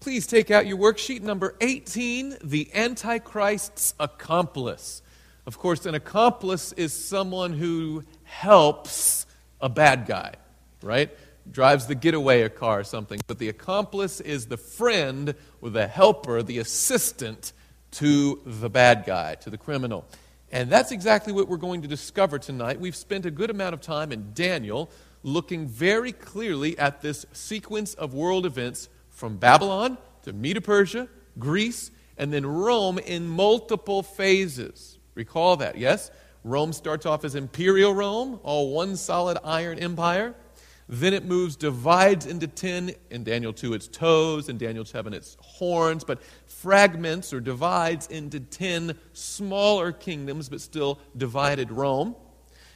Please take out your worksheet number 18 The Antichrist's Accomplice. Of course, an accomplice is someone who helps a bad guy, right? Drives the getaway car or something. But the accomplice is the friend or the helper, the assistant to the bad guy, to the criminal. And that's exactly what we're going to discover tonight. We've spent a good amount of time in Daniel looking very clearly at this sequence of world events from Babylon to Medo Persia, Greece, and then Rome in multiple phases. Recall that, yes? Rome starts off as imperial Rome, all one solid iron empire. Then it moves, divides into 10. In Daniel 2, its toes. In Daniel 7, its horns. But fragments or divides into 10 smaller kingdoms, but still divided Rome.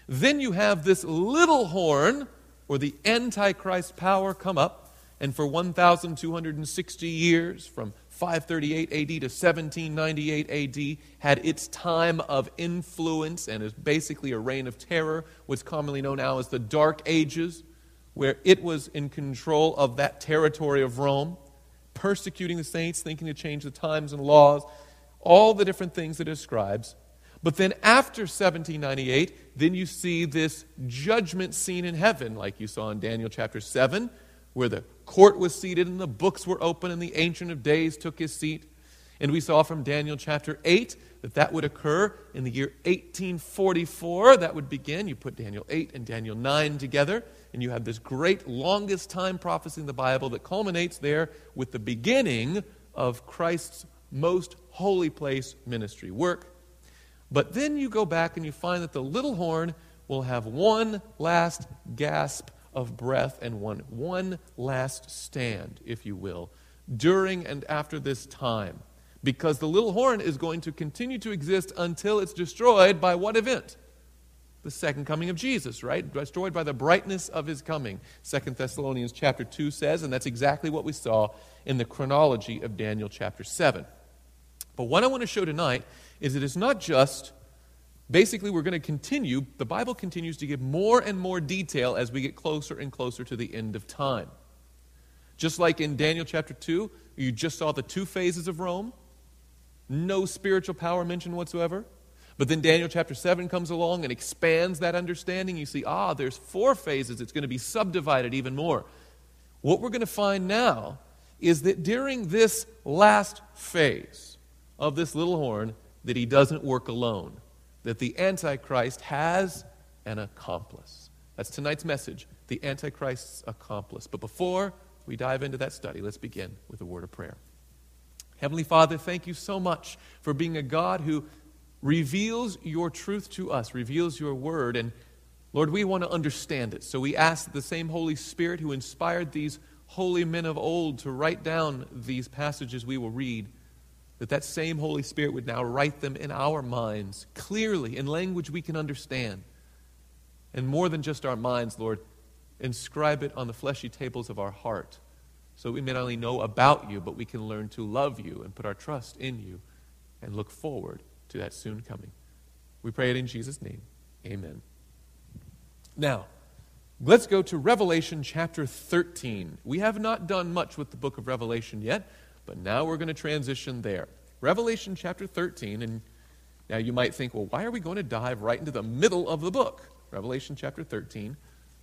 Then you have this little horn, or the Antichrist power, come up. And for 1,260 years, from 538 AD to 1798 AD, had its time of influence and is basically a reign of terror, what's commonly known now as the Dark Ages where it was in control of that territory of Rome, persecuting the saints, thinking to change the times and laws, all the different things that it describes. But then after 1798, then you see this judgment scene in heaven, like you saw in Daniel chapter 7, where the court was seated and the books were open and the Ancient of Days took his seat. And we saw from Daniel chapter 8 that that would occur in the year 1844. That would begin. You put Daniel 8 and Daniel 9 together and you have this great longest time prophecy in the Bible that culminates there with the beginning of Christ's most holy place ministry work. But then you go back and you find that the little horn will have one last gasp of breath and one, one last stand, if you will, during and after this time. Because the little horn is going to continue to exist until it's destroyed by what event? the second coming of Jesus, right? Destroyed by the brightness of his coming. Second Thessalonians chapter 2 says, and that's exactly what we saw in the chronology of Daniel chapter 7. But what I want to show tonight is that it's not just basically we're going to continue, the Bible continues to give more and more detail as we get closer and closer to the end of time. Just like in Daniel chapter 2, you just saw the two phases of Rome, no spiritual power mentioned whatsoever. But then Daniel chapter 7 comes along and expands that understanding. You see, ah, there's four phases. It's going to be subdivided even more. What we're going to find now is that during this last phase of this little horn, that he doesn't work alone, that the Antichrist has an accomplice. That's tonight's message the Antichrist's accomplice. But before we dive into that study, let's begin with a word of prayer. Heavenly Father, thank you so much for being a God who reveals your truth to us, reveals your word. And Lord, we want to understand it. So we ask that the same Holy Spirit who inspired these holy men of old to write down these passages we will read, that that same Holy Spirit would now write them in our minds clearly in language we can understand. And more than just our minds, Lord, inscribe it on the fleshy tables of our heart so we may not only know about you, but we can learn to love you and put our trust in you and look forward to that soon coming. We pray it in Jesus' name. Amen. Now, let's go to Revelation chapter 13. We have not done much with the book of Revelation yet, but now we're going to transition there. Revelation chapter 13, and now you might think, well, why are we going to dive right into the middle of the book? Revelation chapter 13.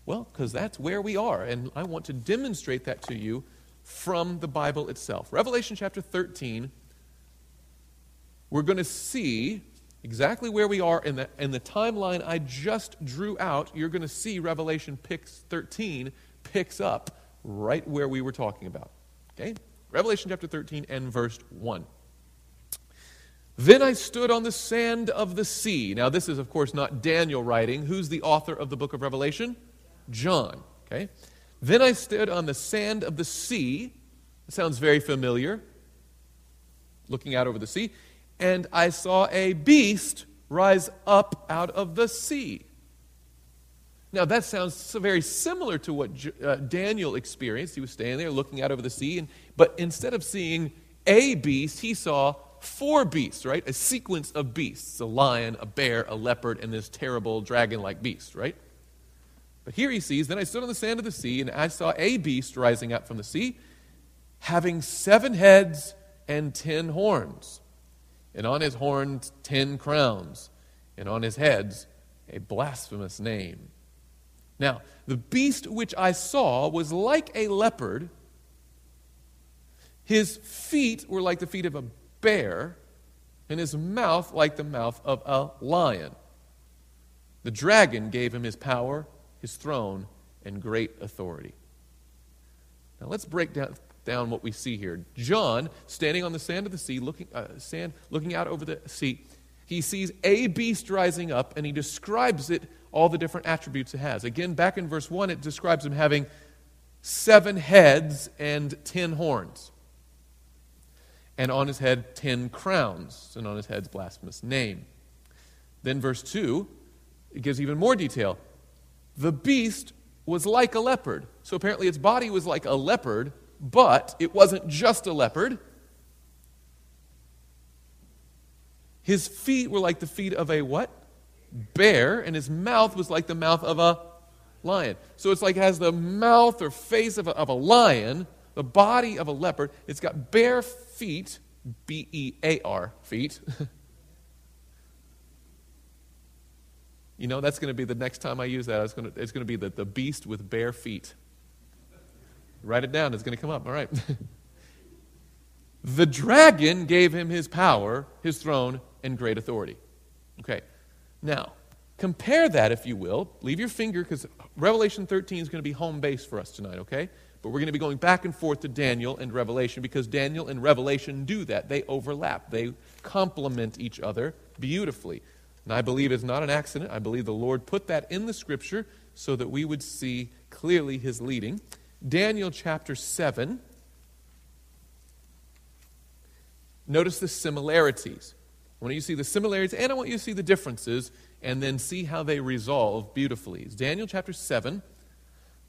Well, because that's where we are, and I want to demonstrate that to you from the Bible itself. Revelation chapter 13 we're going to see exactly where we are in the, in the timeline I just drew out. You're going to see Revelation picks 13 picks up right where we were talking about. Okay? Revelation chapter 13 and verse 1. Then I stood on the sand of the sea. Now, this is, of course, not Daniel writing. Who's the author of the book of Revelation? John. Okay? Then I stood on the sand of the sea. Sounds very familiar. Looking out over the sea and I saw a beast rise up out of the sea. Now, that sounds very similar to what uh, Daniel experienced. He was standing there looking out over the sea, and, but instead of seeing a beast, he saw four beasts, right? A sequence of beasts a lion, a bear, a leopard, and this terrible dragon like beast, right? But here he sees, Then I stood on the sand of the sea, and I saw a beast rising up from the sea having seven heads and ten horns, and on his horns ten crowns, and on his heads a blasphemous name. Now, the beast which I saw was like a leopard. His feet were like the feet of a bear, and his mouth like the mouth of a lion. The dragon gave him his power, his throne, and great authority. Now let's break down, down what we see here. John, standing on the sand of the sea, looking, uh, sand, looking out over the sea, he sees a beast rising up, and he describes it, all the different attributes it has. Again, back in verse 1, it describes him having seven heads and ten horns. And on his head, ten crowns, and on his head's blasphemous name. Then, verse 2, it gives even more detail. The beast was like a leopard. So apparently its body was like a leopard, but it wasn't just a leopard. His feet were like the feet of a what? Bear, and his mouth was like the mouth of a lion. So it's like it has the mouth or face of a, of a lion, the body of a leopard. It's got bare feet, B E A R, feet. You know, that's going to be the next time I use that. It's going to, it's going to be the, the beast with bare feet. Write it down, it's going to come up. All right. the dragon gave him his power, his throne, and great authority. Okay. Now, compare that, if you will. Leave your finger because Revelation 13 is going to be home base for us tonight, okay? But we're going to be going back and forth to Daniel and Revelation because Daniel and Revelation do that. They overlap, they complement each other beautifully. And I believe it's not an accident. I believe the Lord put that in the scripture so that we would see clearly his leading. Daniel chapter 7. Notice the similarities. I want you to see the similarities and I want you to see the differences and then see how they resolve beautifully. It's Daniel chapter 7,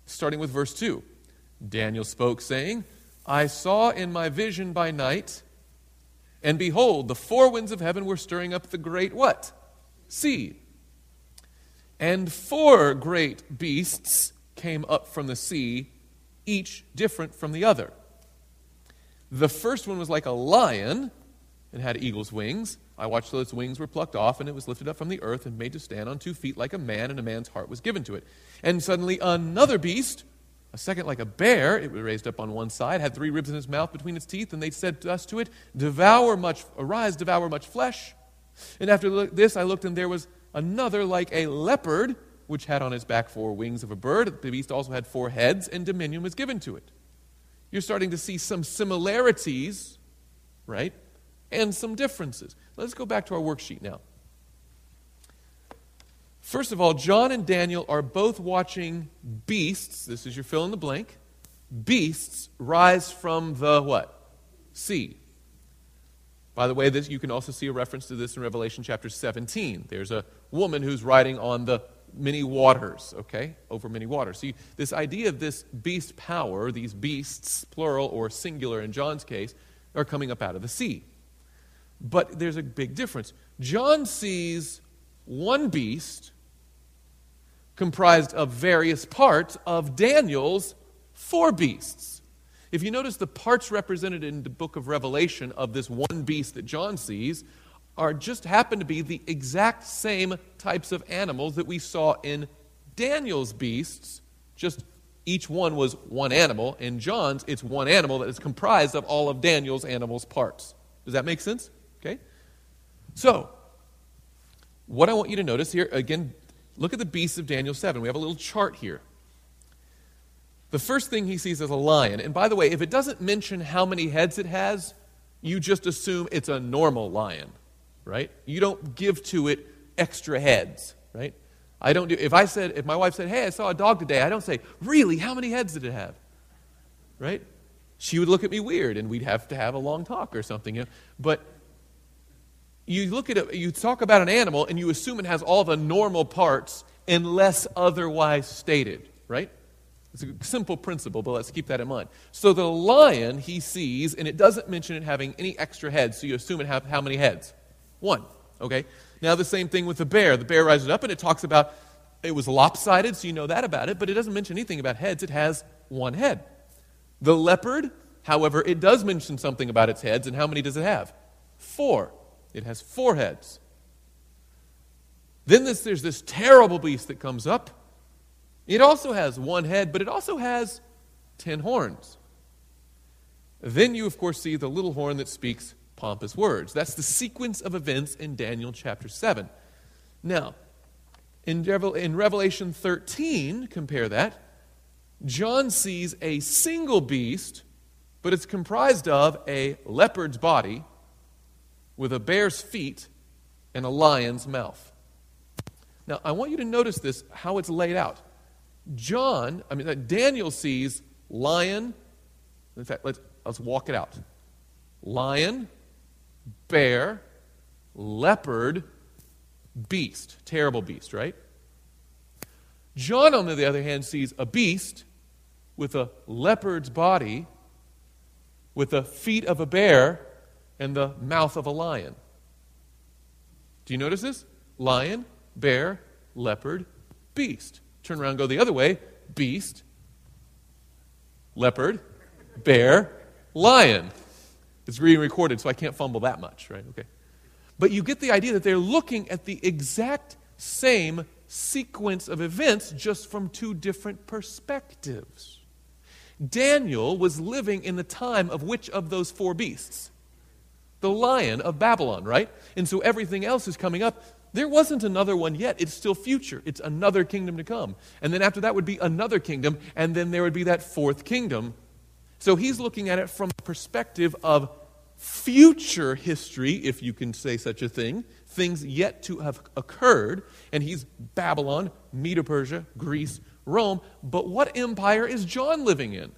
starting with verse 2. Daniel spoke, saying, I saw in my vision by night, and behold, the four winds of heaven were stirring up the great what? sea. And four great beasts came up from the sea, each different from the other. The first one was like a lion and had eagle's wings. I watched till its wings were plucked off, and it was lifted up from the earth and made to stand on two feet like a man, and a man's heart was given to it. And suddenly another beast, a second like a bear, it was raised up on one side, had three ribs in its mouth between its teeth, and they said thus to it, Devour much, arise, devour much flesh. And after this, I looked, and there was another like a leopard, which had on its back four wings of a bird. The beast also had four heads, and dominion was given to it. You're starting to see some similarities, right? And some differences. Let's go back to our worksheet now. First of all, John and Daniel are both watching beasts. This is your fill in the blank. Beasts rise from the what? Sea. By the way, this, you can also see a reference to this in Revelation chapter 17. There's a woman who's riding on the many waters, okay, over many waters. See, this idea of this beast power, these beasts, plural or singular in John's case, are coming up out of the sea. But there's a big difference. John sees one beast comprised of various parts of Daniel's four beasts. If you notice, the parts represented in the book of Revelation of this one beast that John sees are just happen to be the exact same types of animals that we saw in Daniel's beasts, just each one was one animal. In John's, it's one animal that is comprised of all of Daniel's animals' parts. Does that make sense? So, what I want you to notice here, again, look at the beasts of Daniel 7. We have a little chart here. The first thing he sees is a lion. And by the way, if it doesn't mention how many heads it has, you just assume it's a normal lion, right? You don't give to it extra heads, right? I don't do if I said if my wife said, "Hey, I saw a dog today." I don't say, "Really? How many heads did it have?" Right? She would look at me weird and we'd have to have a long talk or something, you know? But you look at it, you talk about an animal and you assume it has all the normal parts unless otherwise stated, right? It's a simple principle, but let's keep that in mind. So the lion he sees, and it doesn't mention it having any extra heads, so you assume it have how many heads? One. Okay? Now the same thing with the bear. The bear rises up and it talks about it was lopsided, so you know that about it, but it doesn't mention anything about heads. It has one head. The leopard However, it does mention something about its heads, and how many does it have? Four. It has four heads. Then this, there's this terrible beast that comes up. It also has one head, but it also has ten horns. Then you, of course, see the little horn that speaks pompous words. That's the sequence of events in Daniel chapter 7. Now, in, in Revelation 13, compare that, John sees a single beast, but it's comprised of a leopard's body with a bear's feet and a lion's mouth. Now, I want you to notice this, how it's laid out. John, I mean, Daniel sees lion. In fact, let's, let's walk it out. Lion, bear, leopard, beast. Terrible beast, right? John, on the other hand, sees a beast with a leopard's body, with the feet of a bear, and the mouth of a lion. Do you notice this? Lion, bear, leopard, beast. Turn around, go the other way beast, leopard, bear, lion. It's being recorded, so I can't fumble that much, right? Okay. But you get the idea that they're looking at the exact same sequence of events just from two different perspectives. Daniel was living in the time of which of those four beasts? The lion of Babylon, right? And so everything else is coming up. There wasn't another one yet. It's still future. It's another kingdom to come. And then after that would be another kingdom, and then there would be that fourth kingdom. So he's looking at it from the perspective of future history, if you can say such a thing, things yet to have occurred. And he's Babylon, Medo Persia, Greece, Rome. But what empire is John living in?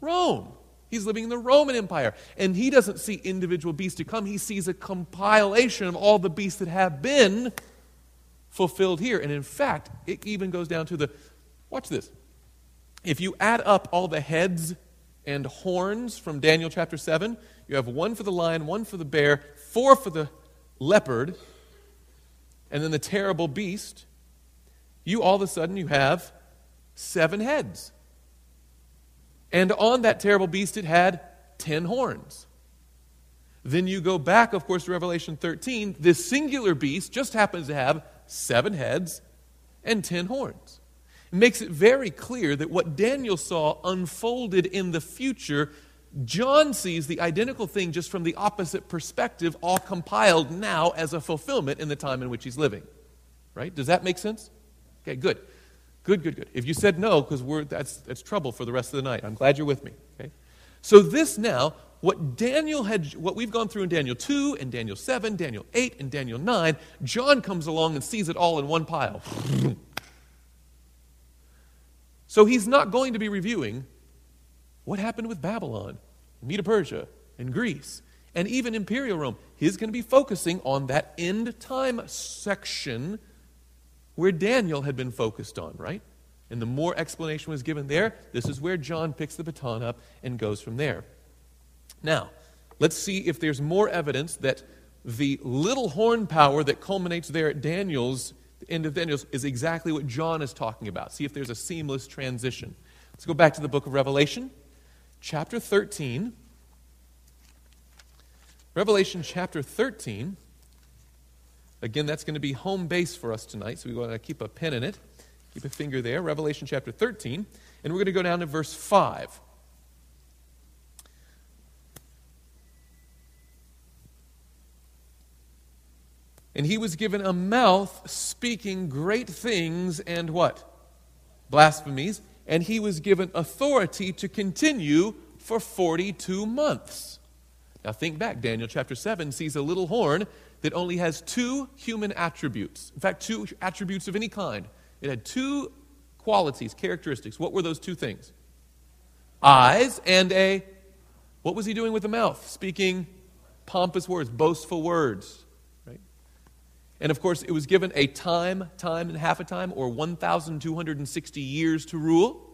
Rome. He's living in the Roman Empire. And he doesn't see individual beasts to come, he sees a compilation of all the beasts that have been fulfilled here. And in fact, it even goes down to the watch this. If you add up all the heads and horns from Daniel chapter 7, you have one for the lion, one for the bear, four for the leopard, and then the terrible beast. You all of a sudden you have seven heads. And on that terrible beast, it had ten horns. Then you go back, of course, to Revelation 13. This singular beast just happens to have seven heads and ten horns. It makes it very clear that what Daniel saw unfolded in the future, John sees the identical thing just from the opposite perspective, all compiled now as a fulfillment in the time in which he's living. Right? Does that make sense? Okay, good. Good, good, good. If you said no, because that's, that's trouble for the rest of the night. I'm glad you're with me. Okay? So this now, what Daniel had, what we've gone through in Daniel 2 and Daniel 7, Daniel 8 and Daniel 9, John comes along and sees it all in one pile. so he's not going to be reviewing what happened with Babylon, Medo Persia, and Greece, and even Imperial Rome. He's going to be focusing on that end time section where Daniel had been focused on, right? And the more explanation was given there, this is where John picks the baton up and goes from there. Now, let's see if there's more evidence that the little horn power that culminates there at Daniel's, the end of Daniel's, is exactly what John is talking about. See if there's a seamless transition. Let's go back to the book of Revelation, chapter 13. Revelation chapter 13. Again, that's going to be home base for us tonight, so we want to keep a pen in it. Keep a finger there. Revelation chapter 13. And we're going to go down to verse 5. And he was given a mouth speaking great things and what? Blasphemies. And he was given authority to continue for 42 months. Now think back. Daniel chapter 7 sees a little horn that only has two human attributes. In fact, two attributes of any kind. It had two qualities, characteristics. What were those two things? Eyes and a. What was he doing with the mouth? Speaking pompous words, boastful words. Right? And of course, it was given a time, time and half a time, or 1,260 years to rule.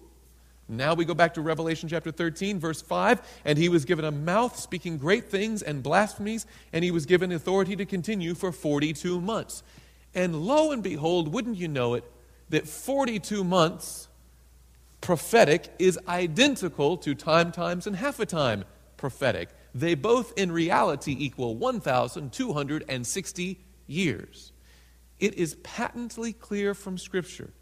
Now we go back to Revelation chapter 13, verse 5. And he was given a mouth speaking great things and blasphemies, and he was given authority to continue for 42 months. And lo and behold, wouldn't you know it, that 42 months prophetic is identical to time times and half a time prophetic. They both in reality equal 1,260 years. It is patently clear from Scripture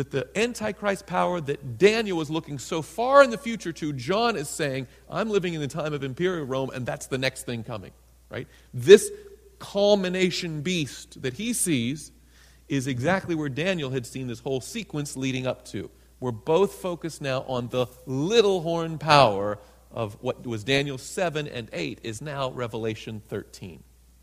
that the Antichrist power that Daniel was looking so far in the future to, John is saying, I'm living in the time of imperial Rome, and that's the next thing coming. Right? This culmination beast that he sees is exactly where Daniel had seen this whole sequence leading up to. We're both focused now on the little horn power of what was Daniel 7 and 8 is now Revelation 13.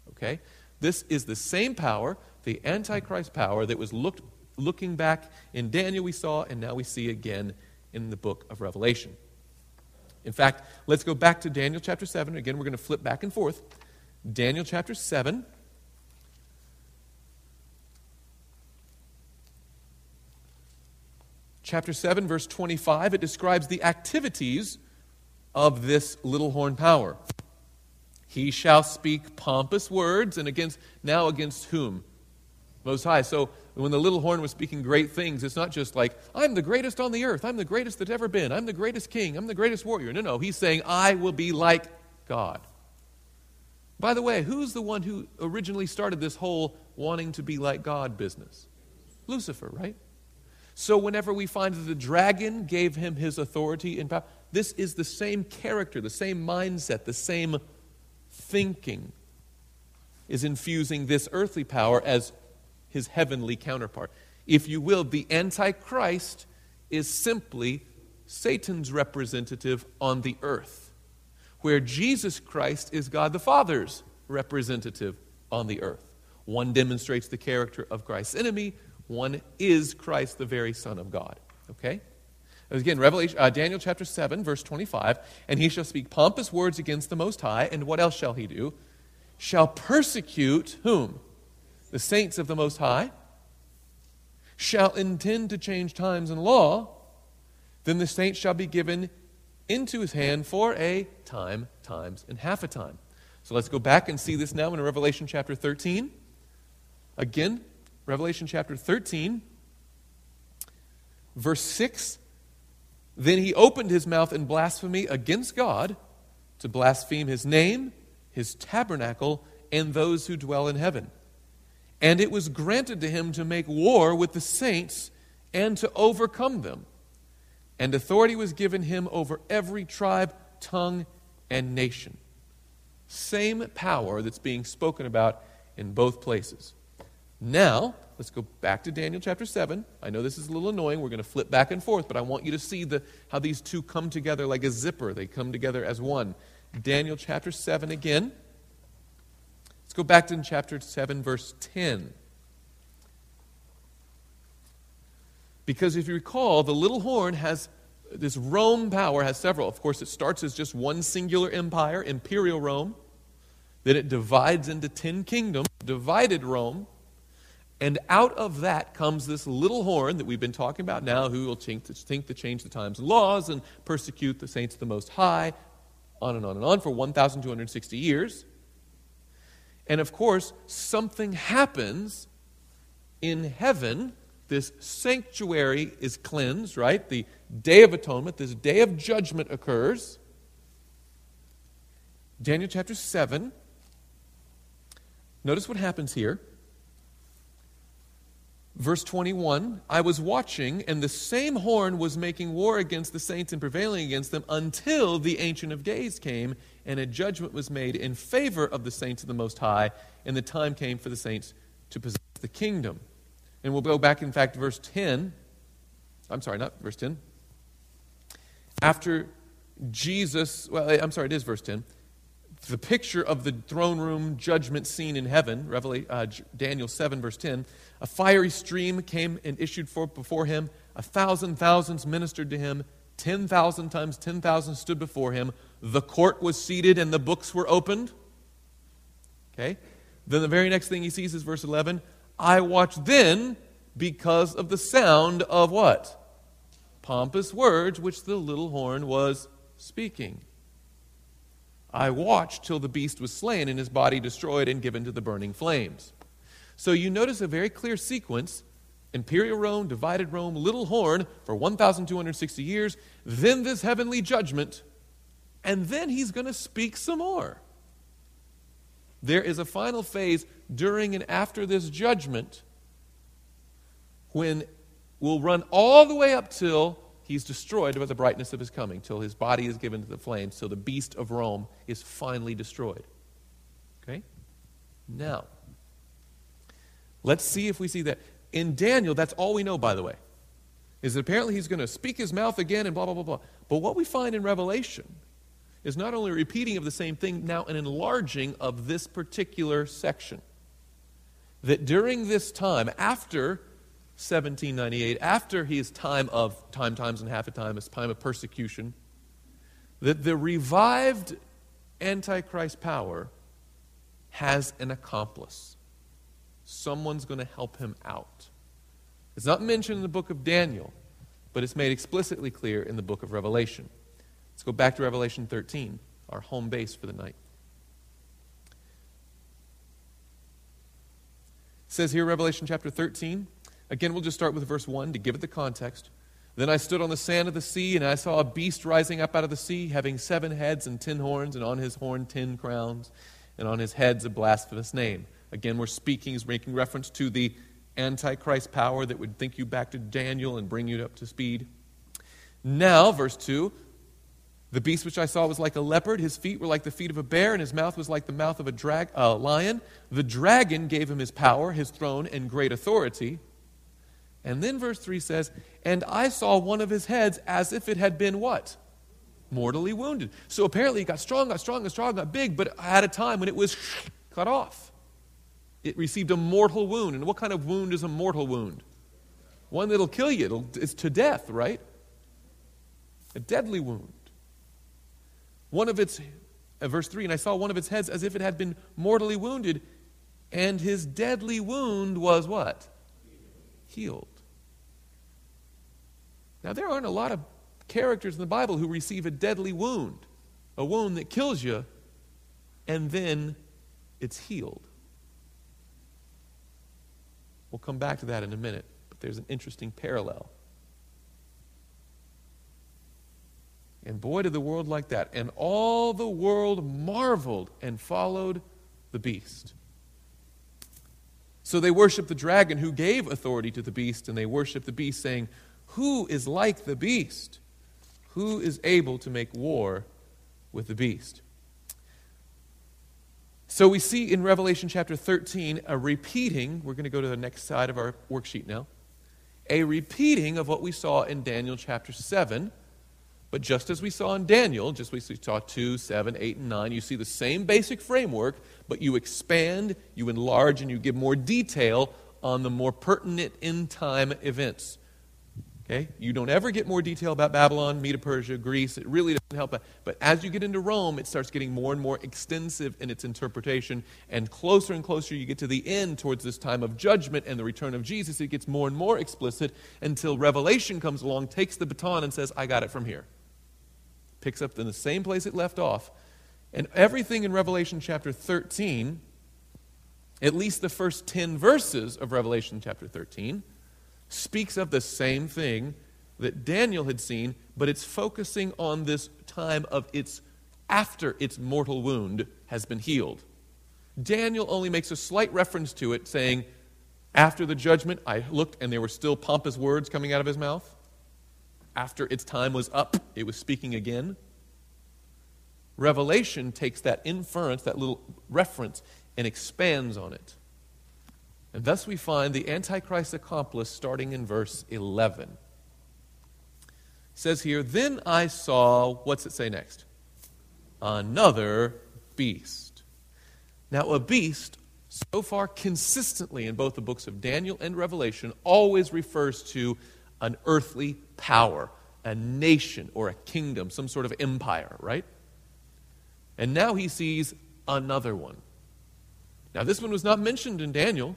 Okay? This is the same power, the Antichrist power that was looked, looking back in Daniel we saw, and now we see again in the book of Revelation. In fact, let's go back to Daniel chapter 7. Again, we're going to flip back and forth. Daniel chapter 7. Chapter 7, verse 25, it describes the activities of this little horn power. He shall speak pompous words, and against now against whom? Most High. So when the little horn was speaking great things, it's not just like, I'm the greatest on the earth, I'm the greatest that ever been, I'm the greatest king, I'm the greatest warrior. No, no, he's saying, I will be like God. By the way, who's the one who originally started this whole wanting to be like God business? Lucifer, right? So whenever we find that the dragon gave him his authority and power, this is the same character, the same mindset, the same thinking is infusing this earthly power as his heavenly counterpart. If you will, the Antichrist is simply Satan's representative on the earth, where Jesus Christ is God the Father's representative on the earth. One demonstrates the character of Christ's enemy, one is Christ, the very Son of God. Okay? Again, Revelation, uh, Daniel chapter 7, verse 25. And he shall speak pompous words against the Most High. And what else shall he do? Shall persecute whom? The saints of the Most High. Shall intend to change times and law. Then the saints shall be given into his hand for a time, times, and half a time. So let's go back and see this now in Revelation chapter 13. Again, Revelation chapter 13, verse 6 then he opened his mouth in blasphemy against God to blaspheme his name, his tabernacle, and those who dwell in heaven. And it was granted to him to make war with the saints and to overcome them. And authority was given him over every tribe, tongue, and nation. Same power that's being spoken about in both places. Now, let's go back to Daniel chapter 7. I know this is a little annoying. We're going to flip back and forth, but I want you to see the, how these two come together like a zipper. They come together as one. Daniel chapter 7 again. Go back to chapter 7, verse 10. Because if you recall, the little horn has this Rome power has several. Of course, it starts as just one singular empire, imperial Rome. Then it divides into 10 kingdoms, divided Rome. And out of that comes this little horn that we've been talking about now, who will think to, think to change the times and laws and persecute the saints of the Most High, on and on and on for 1,260 years. And of course, something happens in heaven. This sanctuary is cleansed, right? The Day of Atonement, this day of judgment occurs. Daniel chapter 7. Notice what happens here. Verse 21 I was watching, and the same horn was making war against the saints and prevailing against them until the Ancient of Days came, and a judgment was made in favor of the saints of the Most High, and the time came for the saints to possess the kingdom. And we'll go back, in fact, verse 10. I'm sorry, not verse 10. After Jesus, well, I'm sorry, it is verse 10 the picture of the throne room judgment scene in heaven, Revelation, uh, Daniel 7, verse 10, a fiery stream came and issued forth before him. A thousand thousands ministered to him. 10,000 times 10,000 stood before him. The court was seated and the books were opened. Okay? Then the very next thing he sees is verse 11. I watched then because of the sound of what? Pompous words which the little horn was speaking. I watched till the beast was slain and his body destroyed and given to the burning flames. So you notice a very clear sequence imperial Rome, divided Rome, little horn for 1,260 years, then this heavenly judgment, and then he's going to speak some more. There is a final phase during and after this judgment when we'll run all the way up till he's destroyed by the brightness of his coming, till his body is given to the flames, till the beast of Rome is finally destroyed. Okay? Now, let's see if we see that. In Daniel, that's all we know, by the way, is that apparently he's going to speak his mouth again and blah, blah, blah, blah. But what we find in Revelation is not only repeating of the same thing, now an enlarging of this particular section. That during this time, after 1798, after his time of time, times, and half a time, his time of persecution, that the revived Antichrist power has an accomplice. Someone's going to help him out. It's not mentioned in the book of Daniel, but it's made explicitly clear in the book of Revelation. Let's go back to Revelation 13, our home base for the night. It says here, Revelation chapter 13, Again, we'll just start with verse 1 to give it the context. Then I stood on the sand of the sea, and I saw a beast rising up out of the sea, having seven heads and ten horns, and on his horn ten crowns, and on his heads a blasphemous name. Again, we're speaking, is making reference to the Antichrist power that would think you back to Daniel and bring you up to speed. Now, verse 2 the beast which I saw was like a leopard, his feet were like the feet of a bear, and his mouth was like the mouth of a drag, uh, lion. The dragon gave him his power, his throne, and great authority. And then verse 3 says, And I saw one of his heads as if it had been what? Mortally wounded. So apparently he got strong, got strong, got strong, got big, but at a time when it was cut off. It received a mortal wound. And what kind of wound is a mortal wound? One that'll kill you. It'll, it's to death, right? A deadly wound. One of its, uh, verse 3, and I saw one of its heads as if it had been mortally wounded, and his deadly wound was what? Healed. Now, there aren't a lot of characters in the Bible who receive a deadly wound, a wound that kills you, and then it's healed. We'll come back to that in a minute, but there's an interesting parallel. And boy, did the world like that. And all the world marveled and followed the beast. So they worshiped the dragon who gave authority to the beast, and they worshiped the beast, saying, who is like the beast? Who is able to make war with the beast? So we see in Revelation chapter 13 a repeating, we're going to go to the next side of our worksheet now, a repeating of what we saw in Daniel chapter 7. But just as we saw in Daniel, just as we saw 2, 7, 8, and 9, you see the same basic framework, but you expand, you enlarge, and you give more detail on the more pertinent in time events. Okay? You don't ever get more detail about Babylon, Medo Persia, Greece. It really doesn't help. But as you get into Rome, it starts getting more and more extensive in its interpretation. And closer and closer you get to the end, towards this time of judgment and the return of Jesus, it gets more and more explicit until Revelation comes along, takes the baton, and says, I got it from here. Picks up in the same place it left off. And everything in Revelation chapter 13, at least the first 10 verses of Revelation chapter 13, speaks of the same thing that Daniel had seen, but it's focusing on this time of its after its mortal wound has been healed. Daniel only makes a slight reference to it, saying, After the judgment, I looked and there were still pompous words coming out of his mouth. After its time was up, it was speaking again. Revelation takes that inference, that little reference, and expands on it. And thus we find the Antichrist accomplice starting in verse 11. It says here, Then I saw, what's it say next? Another beast. Now, a beast, so far consistently in both the books of Daniel and Revelation, always refers to an earthly power, a nation or a kingdom, some sort of empire, right? And now he sees another one. Now, this one was not mentioned in Daniel.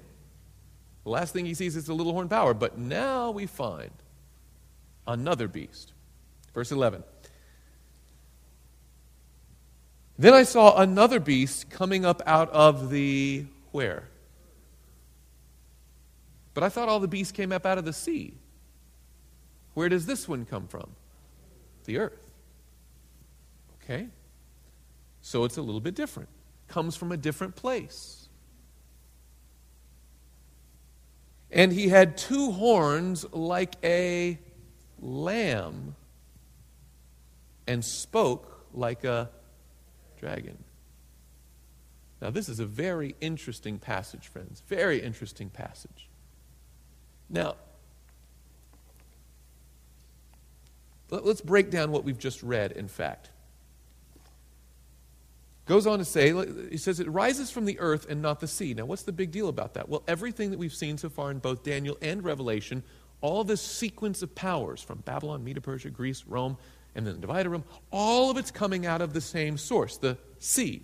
The last thing he sees is the little horn power. But now we find another beast. Verse 11. Then I saw another beast coming up out of the where? But I thought all the beasts came up out of the sea. Where does this one come from? The earth. Okay? So it's a little bit different. Comes from a different place. And he had two horns like a lamb and spoke like a dragon. Now, this is a very interesting passage, friends. Very interesting passage. Now, let's break down what we've just read, in fact. Goes on to say, he says, it rises from the earth and not the sea. Now, what's the big deal about that? Well, everything that we've seen so far in both Daniel and Revelation, all this sequence of powers from Babylon, Medo Persia, Greece, Rome, and then the divided Rome, all of it's coming out of the same source, the sea.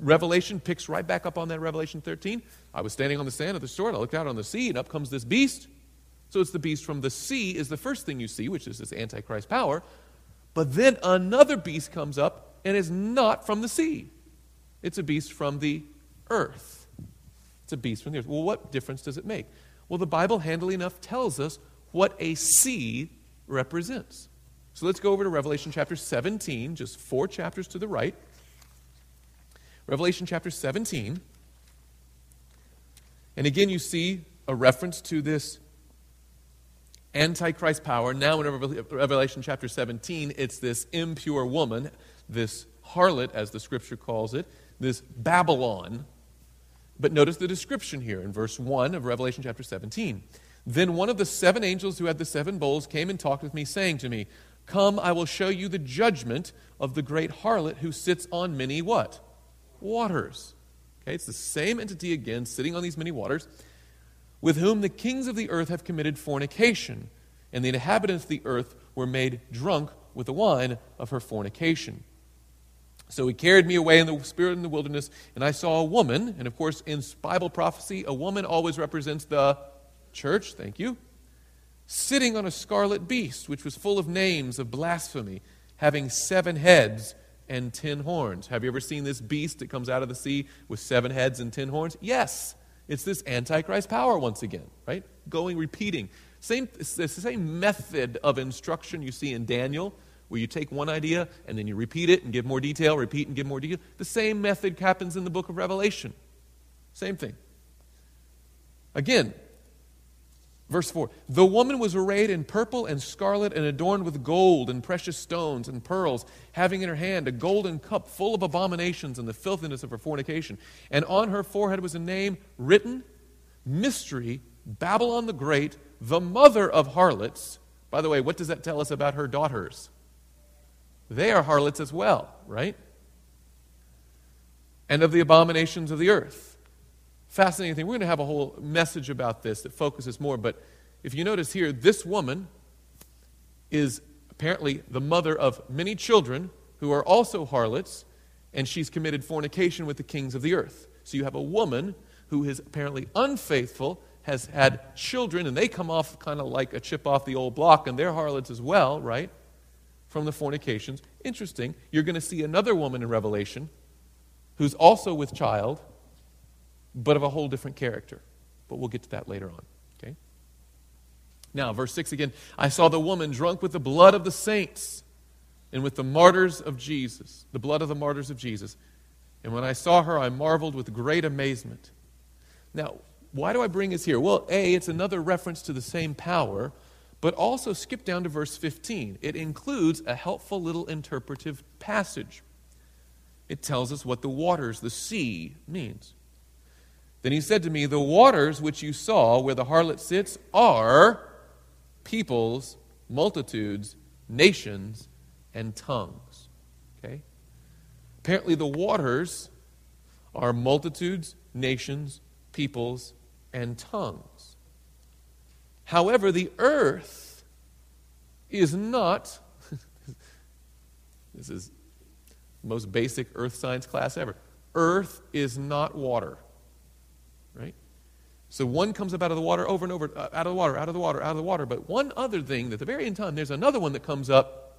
Revelation picks right back up on that, Revelation 13. I was standing on the sand of the shore, and I looked out on the sea, and up comes this beast. So it's the beast from the sea, is the first thing you see, which is this Antichrist power. But then another beast comes up and is not from the sea. It's a beast from the earth. It's a beast from the earth. Well, what difference does it make? Well, the Bible, handily enough, tells us what a sea represents. So let's go over to Revelation chapter 17, just four chapters to the right. Revelation chapter 17. And again, you see a reference to this Antichrist power. Now, in Revelation chapter 17, it's this impure woman, this harlot, as the scripture calls it, this Babylon. But notice the description here in verse 1 of Revelation chapter 17. Then one of the seven angels who had the seven bowls came and talked with me, saying to me, Come, I will show you the judgment of the great harlot who sits on many what? Waters. Okay, it's the same entity again, sitting on these many waters, with whom the kings of the earth have committed fornication, and the inhabitants of the earth were made drunk with the wine of her fornication. So he carried me away in the spirit in the wilderness, and I saw a woman, and of course, in Bible prophecy, a woman always represents the church, thank you, sitting on a scarlet beast, which was full of names of blasphemy, having seven heads and ten horns. Have you ever seen this beast that comes out of the sea with seven heads and ten horns? Yes. It's this Antichrist power once again, right? Going, repeating. Same, it's the same method of instruction you see in Daniel, where you take one idea and then you repeat it and give more detail, repeat and give more detail. The same method happens in the book of Revelation. Same thing. Again, Verse 4 The woman was arrayed in purple and scarlet and adorned with gold and precious stones and pearls, having in her hand a golden cup full of abominations and the filthiness of her fornication. And on her forehead was a name written Mystery, Babylon the Great, the mother of harlots. By the way, what does that tell us about her daughters? They are harlots as well, right? And of the abominations of the earth fascinating thing. We're going to have a whole message about this that focuses more, but if you notice here, this woman is apparently the mother of many children who are also harlots, and she's committed fornication with the kings of the earth. So you have a woman who is apparently unfaithful, has had children, and they come off kind of like a chip off the old block, and they're harlots as well, right? From the fornications. Interesting. You're going to see another woman in Revelation who's also with child but of a whole different character. But we'll get to that later on. Okay? Now, verse 6 again I saw the woman drunk with the blood of the saints and with the martyrs of Jesus, the blood of the martyrs of Jesus. And when I saw her, I marveled with great amazement. Now, why do I bring this here? Well, A, it's another reference to the same power, but also skip down to verse 15. It includes a helpful little interpretive passage. It tells us what the waters, the sea, means. Then he said to me, The waters which you saw where the harlot sits are peoples, multitudes, nations, and tongues. Okay? Apparently, the waters are multitudes, nations, peoples, and tongues. However, the earth is not, this is most basic earth science class ever. Earth is not water? So one comes up out of the water over and over, uh, out of the water, out of the water, out of the water. But one other thing, at the very end time, there's another one that comes up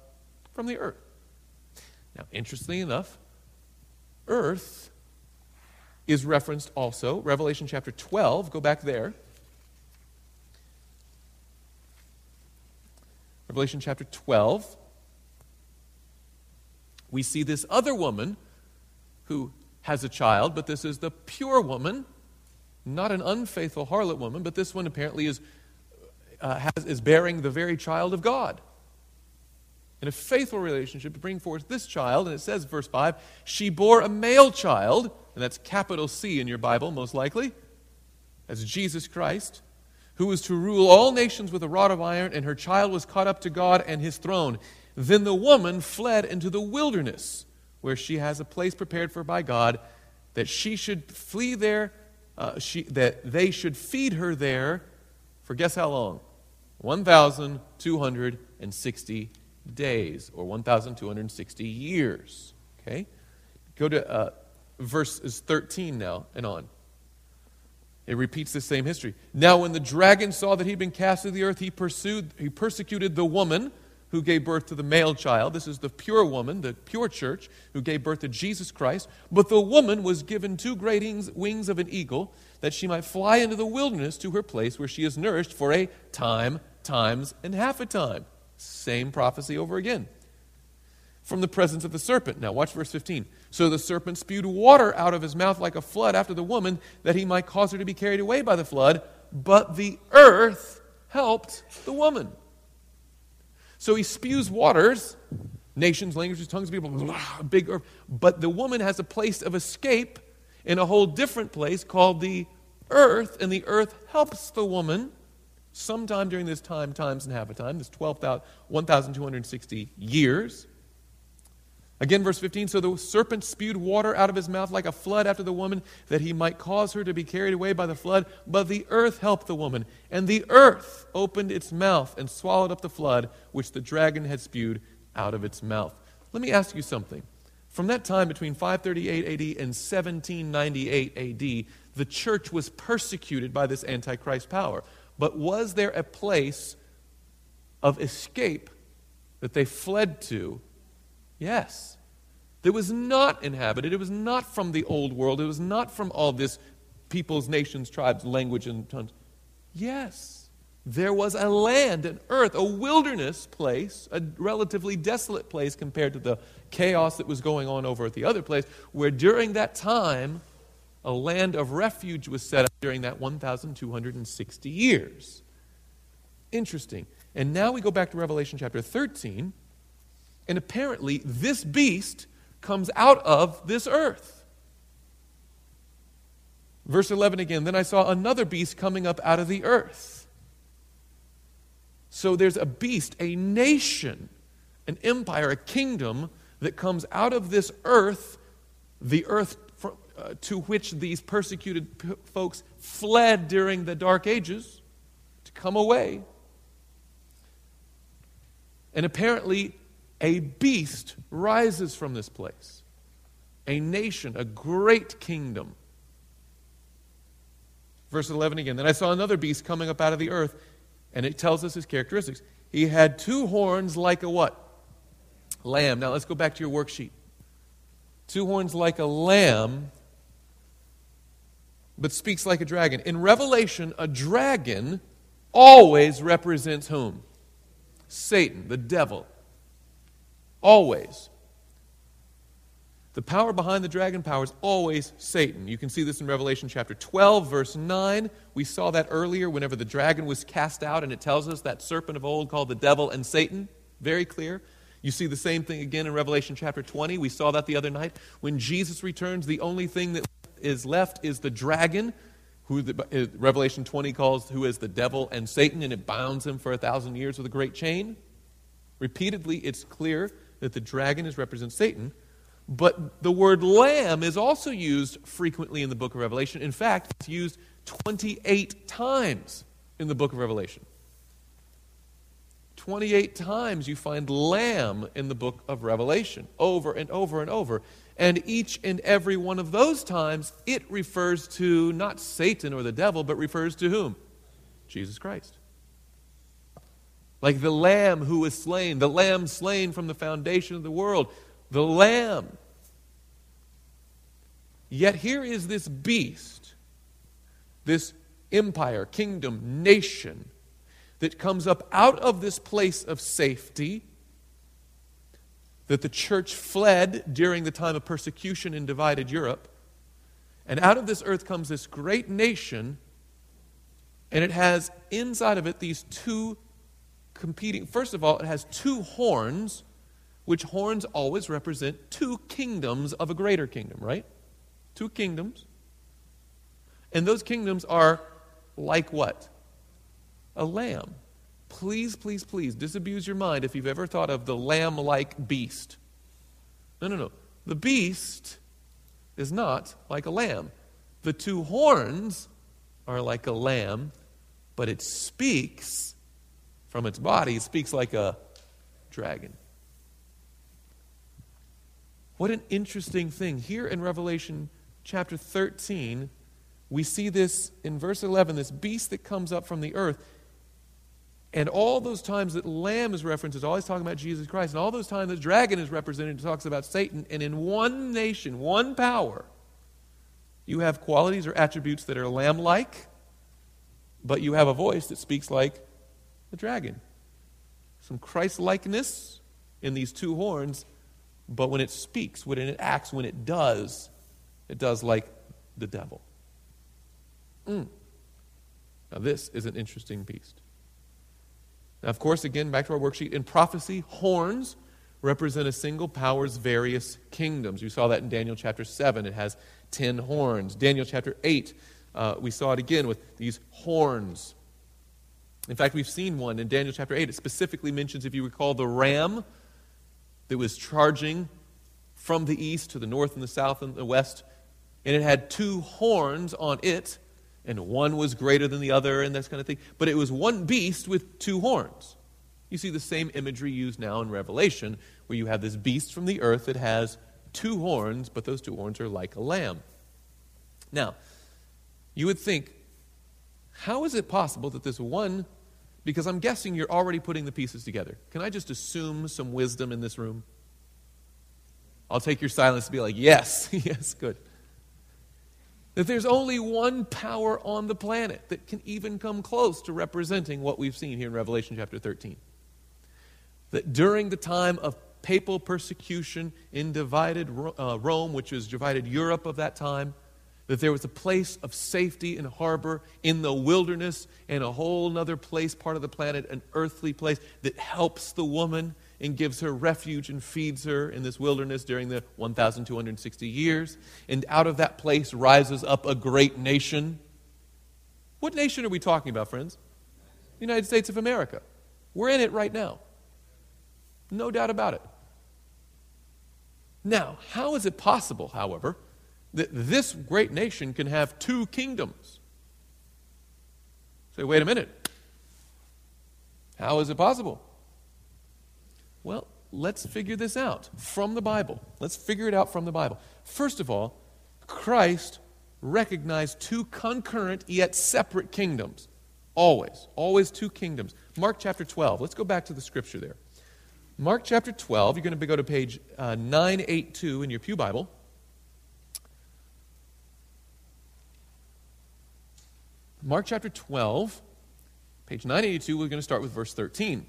from the earth. Now, interestingly enough, earth is referenced also. Revelation chapter 12, go back there. Revelation chapter 12. We see this other woman who has a child, but this is the pure woman, not an unfaithful harlot woman, but this one apparently is, uh, has, is bearing the very child of God in a faithful relationship to bring forth this child. And it says, verse 5, she bore a male child, and that's capital C in your Bible, most likely. That's Jesus Christ, who was to rule all nations with a rod of iron, and her child was caught up to God and his throne. Then the woman fled into the wilderness, where she has a place prepared for by God, that she should flee there, uh, she, that they should feed her there for guess how long? 1,260 days, or 1,260 years. Okay? Go to uh, verses 13 now and on. It repeats the same history. Now, when the dragon saw that he'd been cast to the earth, he, pursued, he persecuted the woman who gave birth to the male child. This is the pure woman, the pure church, who gave birth to Jesus Christ. But the woman was given two great wings of an eagle, that she might fly into the wilderness to her place where she is nourished for a time, times, and half a time. Same prophecy over again. From the presence of the serpent. Now, watch verse 15. So the serpent spewed water out of his mouth like a flood after the woman, that he might cause her to be carried away by the flood. But the earth helped the woman. So he spews waters, nations, languages, tongues, people, big earth. But the woman has a place of escape in a whole different place called the earth, and the earth helps the woman sometime during this time, times and half a time, this 1,260 years. Again, verse 15 So the serpent spewed water out of his mouth like a flood after the woman, that he might cause her to be carried away by the flood. But the earth helped the woman, and the earth opened its mouth and swallowed up the flood which the dragon had spewed out of its mouth. Let me ask you something. From that time between 538 AD and 1798 AD, the church was persecuted by this Antichrist power. But was there a place of escape that they fled to? Yes. It was not inhabited. It was not from the old world. It was not from all this peoples, nations, tribes, language, and tongues. Yes. There was a land, an earth, a wilderness place, a relatively desolate place compared to the chaos that was going on over at the other place, where during that time, a land of refuge was set up during that 1,260 years. Interesting. And now we go back to Revelation chapter 13, and apparently this beast comes out of this earth. Verse 11 again Then I saw another beast coming up out of the earth. So there's a beast, a nation, an empire, a kingdom that comes out of this earth, the earth uh, to which these persecuted folks fled during the Dark Ages to come away. And apparently, a beast rises from this place a nation, a great kingdom. Verse 11 again. Then I saw another beast coming up out of the earth, and it tells us his characteristics. He had two horns like a what? Lamb. Now let's go back to your worksheet. Two horns like a lamb, but speaks like a dragon. In Revelation, a dragon always represents whom? Satan, the devil. Always. The power behind the dragon power is always Satan. You can see this in Revelation chapter 12, verse 9. We saw that earlier whenever the dragon was cast out, and it tells us that serpent of old called the devil and Satan. Very clear. You see the same thing again in Revelation chapter 20. We saw that the other night. When Jesus returns, the only thing that is left is the dragon, who the, uh, Revelation 20 calls who is the devil and Satan, and it bounds him for a thousand years with a great chain. Repeatedly, it's clear that the dragon is represents Satan, but the word lamb is also used frequently in the book of Revelation. In fact, it's used 28 times in the book of Revelation. 28 times you find lamb in the book of Revelation, over and over and over. And each and every one of those times, it refers to not Satan or the devil, but refers to whom? Jesus Christ. Like the lamb who was slain, the lamb slain from the foundation of the world, the lamb. Yet here is this beast, this empire, kingdom, nation that comes up out of this place of safety that the church fled during the time of persecution in divided Europe. And out of this earth comes this great nation, and it has inside of it these two competing. First of all, it has two horns, which horns always represent two kingdoms of a greater kingdom, right? Two kingdoms. And those kingdoms are like what? A lamb. Please, please, please disabuse your mind if you've ever thought of the lamb like beast. No, no, no. The beast is not like a lamb. The two horns are like a lamb, but it speaks from its body, it speaks like a dragon. What an interesting thing. Here in Revelation chapter 13, we see this in verse 11 this beast that comes up from the earth. And all those times that lamb is referenced is always talking about Jesus Christ. And all those times that dragon is represented, talks about Satan. And in one nation, one power, you have qualities or attributes that are lamb like, but you have a voice that speaks like the dragon. Some Christ likeness in these two horns, but when it speaks, when it acts, when it does, it does like the devil. Mm. Now, this is an interesting beast. Now, of course, again, back to our worksheet. In prophecy, horns represent a single power's various kingdoms. You saw that in Daniel chapter 7. It has 10 horns. Daniel chapter 8, uh, we saw it again with these horns. In fact, we've seen one in Daniel chapter 8. It specifically mentions, if you recall, the ram that was charging from the east to the north and the south and the west. And it had two horns on it and one was greater than the other, and this kind of thing. But it was one beast with two horns. You see the same imagery used now in Revelation, where you have this beast from the earth that has two horns, but those two horns are like a lamb. Now, you would think, how is it possible that this one, because I'm guessing you're already putting the pieces together. Can I just assume some wisdom in this room? I'll take your silence to be like, yes, yes, good that there's only one power on the planet that can even come close to representing what we've seen here in Revelation chapter 13. That during the time of papal persecution in divided uh, Rome, which was divided Europe of that time, that there was a place of safety and harbor in the wilderness and a whole other place, part of the planet, an earthly place that helps the woman and gives her refuge and feeds her in this wilderness during the 1,260 years. And out of that place rises up a great nation. What nation are we talking about, friends? The United States of America. We're in it right now. No doubt about it. Now, how is it possible, however, that this great nation can have two kingdoms? Say, wait a minute. How is it possible? Well, let's figure this out from the Bible. Let's figure it out from the Bible. First of all, Christ recognized two concurrent yet separate kingdoms. Always, always two kingdoms. Mark chapter 12. Let's go back to the scripture there. Mark chapter 12, you're going to go to page uh, 982 in your Pew Bible. Mark chapter 12, page 982, we're going to start with verse 13.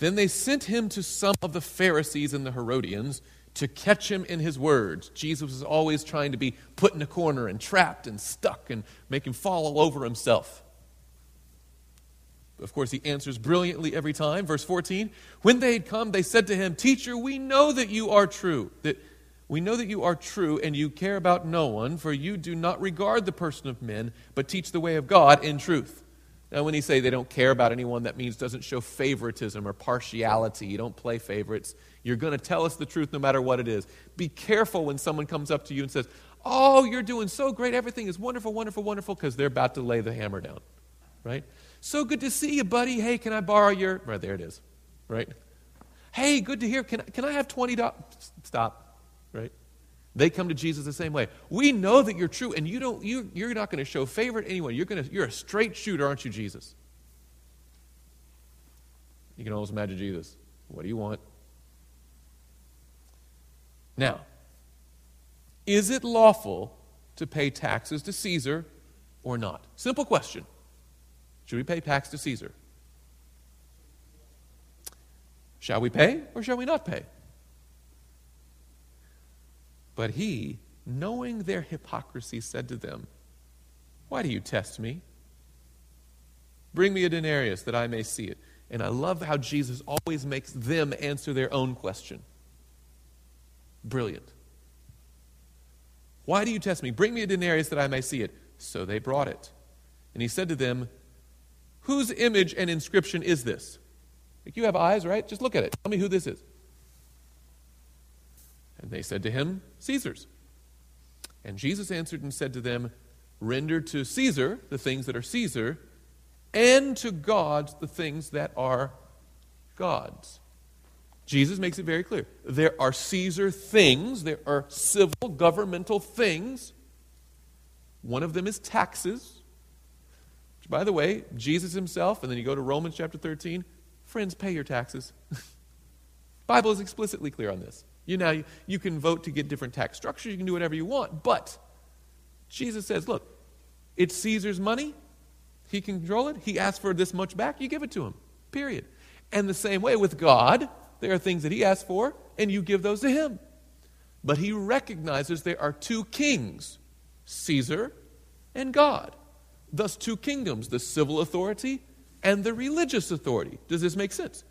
Then they sent him to some of the Pharisees and the Herodians to catch him in his words. Jesus was always trying to be put in a corner and trapped and stuck and make him fall all over himself. Of course, he answers brilliantly every time. Verse 14 When they had come, they said to him, Teacher, we know that you are true, that we know that you are true and you care about no one, for you do not regard the person of men, but teach the way of God in truth. Now, when he say they don't care about anyone, that means doesn't show favoritism or partiality. You don't play favorites. You're going to tell us the truth no matter what it is. Be careful when someone comes up to you and says, Oh, you're doing so great. Everything is wonderful, wonderful, wonderful, because they're about to lay the hammer down. Right? So good to see you, buddy. Hey, can I borrow your. Right, there it is. Right? Hey, good to hear. Can, can I have $20? Stop. Right? They come to Jesus the same way. We know that you're true, and you don't, you, you're not going to show favor to anyone. You're, to, you're a straight shooter, aren't you, Jesus? You can almost imagine Jesus. What do you want? Now, Is it lawful to pay taxes to Caesar or not? Simple question. Should we pay tax to Caesar? Shall we pay or shall we not pay? But he, knowing their hypocrisy, said to them, Why do you test me? Bring me a denarius that I may see it. And I love how Jesus always makes them answer their own question. Brilliant. Why do you test me? Bring me a denarius that I may see it. So they brought it. And he said to them, Whose image and inscription is this? Like you have eyes, right? Just look at it. Tell me who this is. And they said to him, Caesar's. And Jesus answered and said to them, Render to Caesar the things that are Caesar, and to God the things that are God's. Jesus makes it very clear. There are Caesar things, there are civil governmental things. One of them is taxes. Which, by the way, Jesus himself, and then you go to Romans chapter 13, friends, pay your taxes. Bible is explicitly clear on this. You know, you, can vote to get different tax structures, you can do whatever you want, but Jesus says, look, it's Caesar's money. He can control it. He asks for this much back, you give it to him. Period. And the same way with God, there are things that he asks for, and you give those to him. But he recognizes there are two kings Caesar and God. Thus, two kingdoms the civil authority and the religious authority. Does this make sense?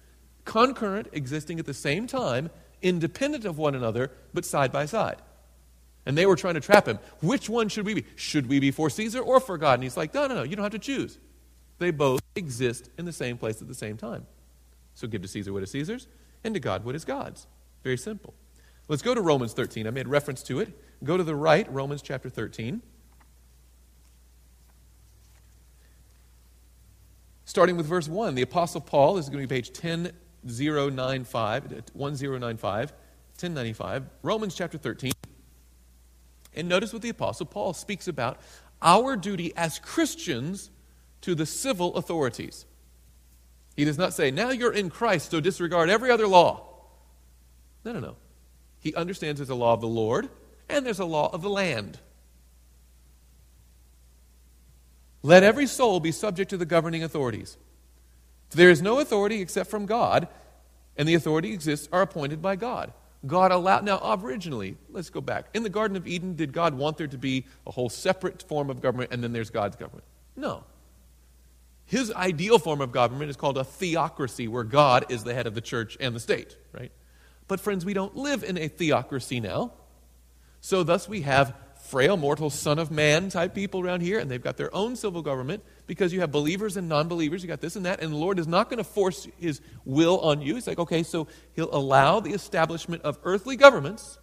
Concurrent, existing at the same time, independent of one another, but side by side. And they were trying to trap him. Which one should we be? Should we be for Caesar or for God? And he's like, no, no, no, you don't have to choose. They both exist in the same place at the same time. So give to Caesar what is Caesar's, and to God what is God's. Very simple. Let's go to Romans 13. I made reference to it. Go to the right, Romans chapter 13. Starting with verse 1, the Apostle Paul, this is going to be page 10095, 1095, 1095, Romans chapter 13. And notice what the Apostle Paul speaks about our duty as Christians to the civil authorities. He does not say, now you're in Christ, so disregard every other law. No, no, no. He understands there's a law of the Lord and there's a law of the land. Let every soul be subject to the governing authorities. There is no authority except from God, and the authority exists are appointed by God. God allowed, now originally, let's go back. In the Garden of Eden, did God want there to be a whole separate form of government and then there's God's government? No. His ideal form of government is called a theocracy, where God is the head of the church and the state, right? But friends, we don't live in a theocracy now. So thus we have frail, mortal, son of man type people around here, and they've got their own civil government because you have believers and non believers. You got this and that, and the Lord is not going to force his will on you. He's like, okay, so he'll allow the establishment of earthly governments,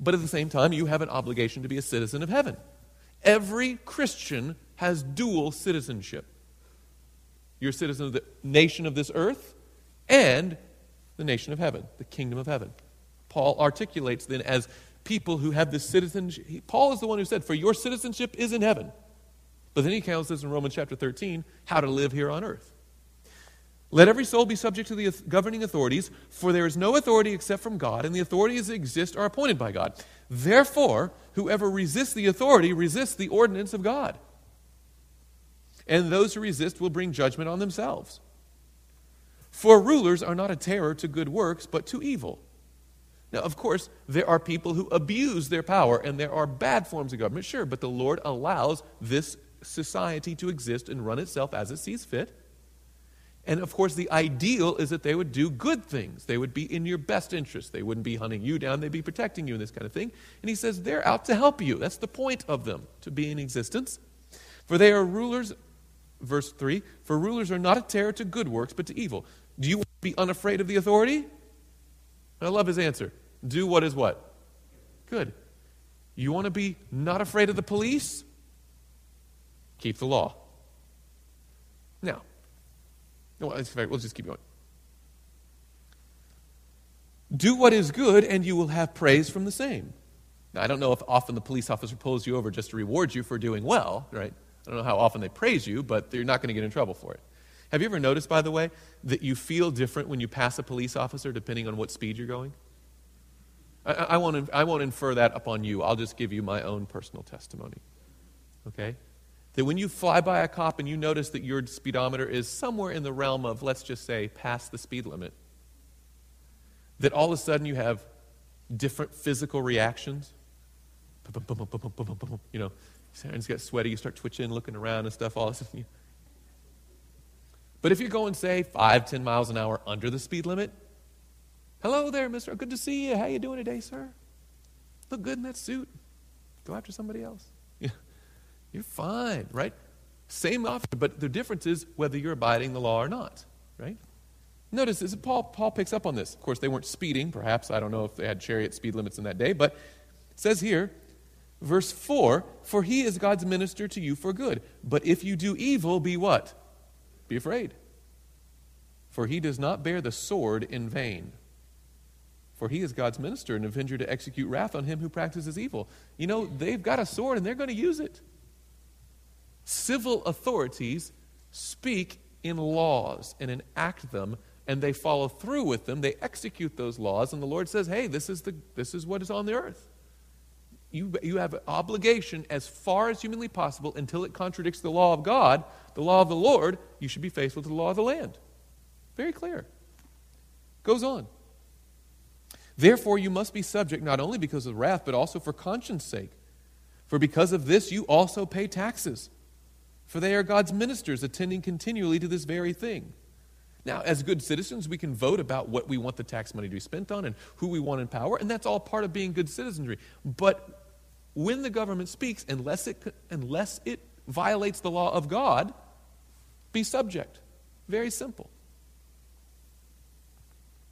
but at the same time, you have an obligation to be a citizen of heaven. Every Christian has dual citizenship. You're a citizen of the nation of this earth and the nation of heaven, the kingdom of heaven. Paul articulates then as people who have this citizenship. Paul is the one who said, For your citizenship is in heaven. But then he tells us in Romans chapter 13 how to live here on earth. Let every soul be subject to the governing authorities, for there is no authority except from God, and the authorities that exist are appointed by God. Therefore, whoever resists the authority resists the ordinance of God. And those who resist will bring judgment on themselves. For rulers are not a terror to good works, but to evil. Now, of course, there are people who abuse their power, and there are bad forms of government, sure, but the Lord allows this society to exist and run itself as it sees fit. And of course, the ideal is that they would do good things. They would be in your best interest. They wouldn't be hunting you down, they'd be protecting you and this kind of thing. And he says they're out to help you. That's the point of them, to be in existence. For they are rulers, verse 3 For rulers are not a terror to good works, but to evil. Do you want to be unafraid of the authority? I love his answer. Do what is what? Good. You want to be not afraid of the police? Keep the law. Now, we'll just keep going. Do what is good, and you will have praise from the same. Now, I don't know if often the police officer pulls you over just to reward you for doing well, right? I don't know how often they praise you, but you're not going to get in trouble for it. Have you ever noticed, by the way, that you feel different when you pass a police officer depending on what speed you're going? I, I, won't, I won't infer that upon you. I'll just give you my own personal testimony. Okay? That when you fly by a cop and you notice that your speedometer is somewhere in the realm of, let's just say, past the speed limit, that all of a sudden you have different physical reactions. You know, your hands get sweaty, you start twitching, looking around and stuff, all this. But if you're going, say, five, ten miles an hour under the speed limit, hello there, mister. Good to see you. How you doing today, sir? Look good in that suit. Go after somebody else. You're fine, right? Same offer, but the difference is whether you're abiding the law or not, right? Notice this, Paul, Paul picks up on this. Of course, they weren't speeding, perhaps. I don't know if they had chariot speed limits in that day, but it says here, verse 4 For he is God's minister to you for good. But if you do evil, be what? Be afraid. For he does not bear the sword in vain. For he is God's minister and avenger to execute wrath on him who practices evil. You know, they've got a sword and they're going to use it. Civil authorities speak in laws and enact them, and they follow through with them. They execute those laws, and the Lord says, hey, this is, the, this is what is on the earth. You, you have an obligation as far as humanly possible until it contradicts the law of God the law of the Lord, you should be faithful to the law of the land. Very clear. Goes on. Therefore, you must be subject not only because of wrath, but also for conscience sake. For because of this, you also pay taxes. For they are God's ministers, attending continually to this very thing. Now, as good citizens, we can vote about what we want the tax money to be spent on and who we want in power, and that's all part of being good citizenry. But when the government speaks, unless it, unless it violates the law of God, be subject. Very simple.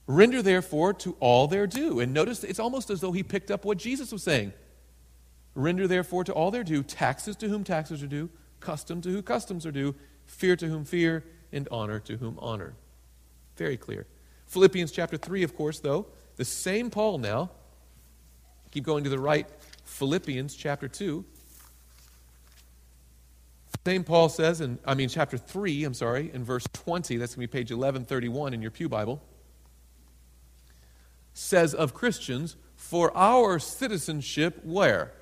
Render therefore to all their due. And notice it's almost as though he picked up what Jesus was saying. Render therefore to all their due, taxes to whom taxes are due, custom to whom customs are due, fear to whom fear, and honor to whom honor. Very clear. Philippians chapter 3, of course, though, the same Paul now. Keep going to the right. Philippians chapter 2. Same Paul says in, I mean, chapter 3, I'm sorry, in verse 20, that's going to be page 1131 in your Pew Bible, says of Christians, for our citizenship, where?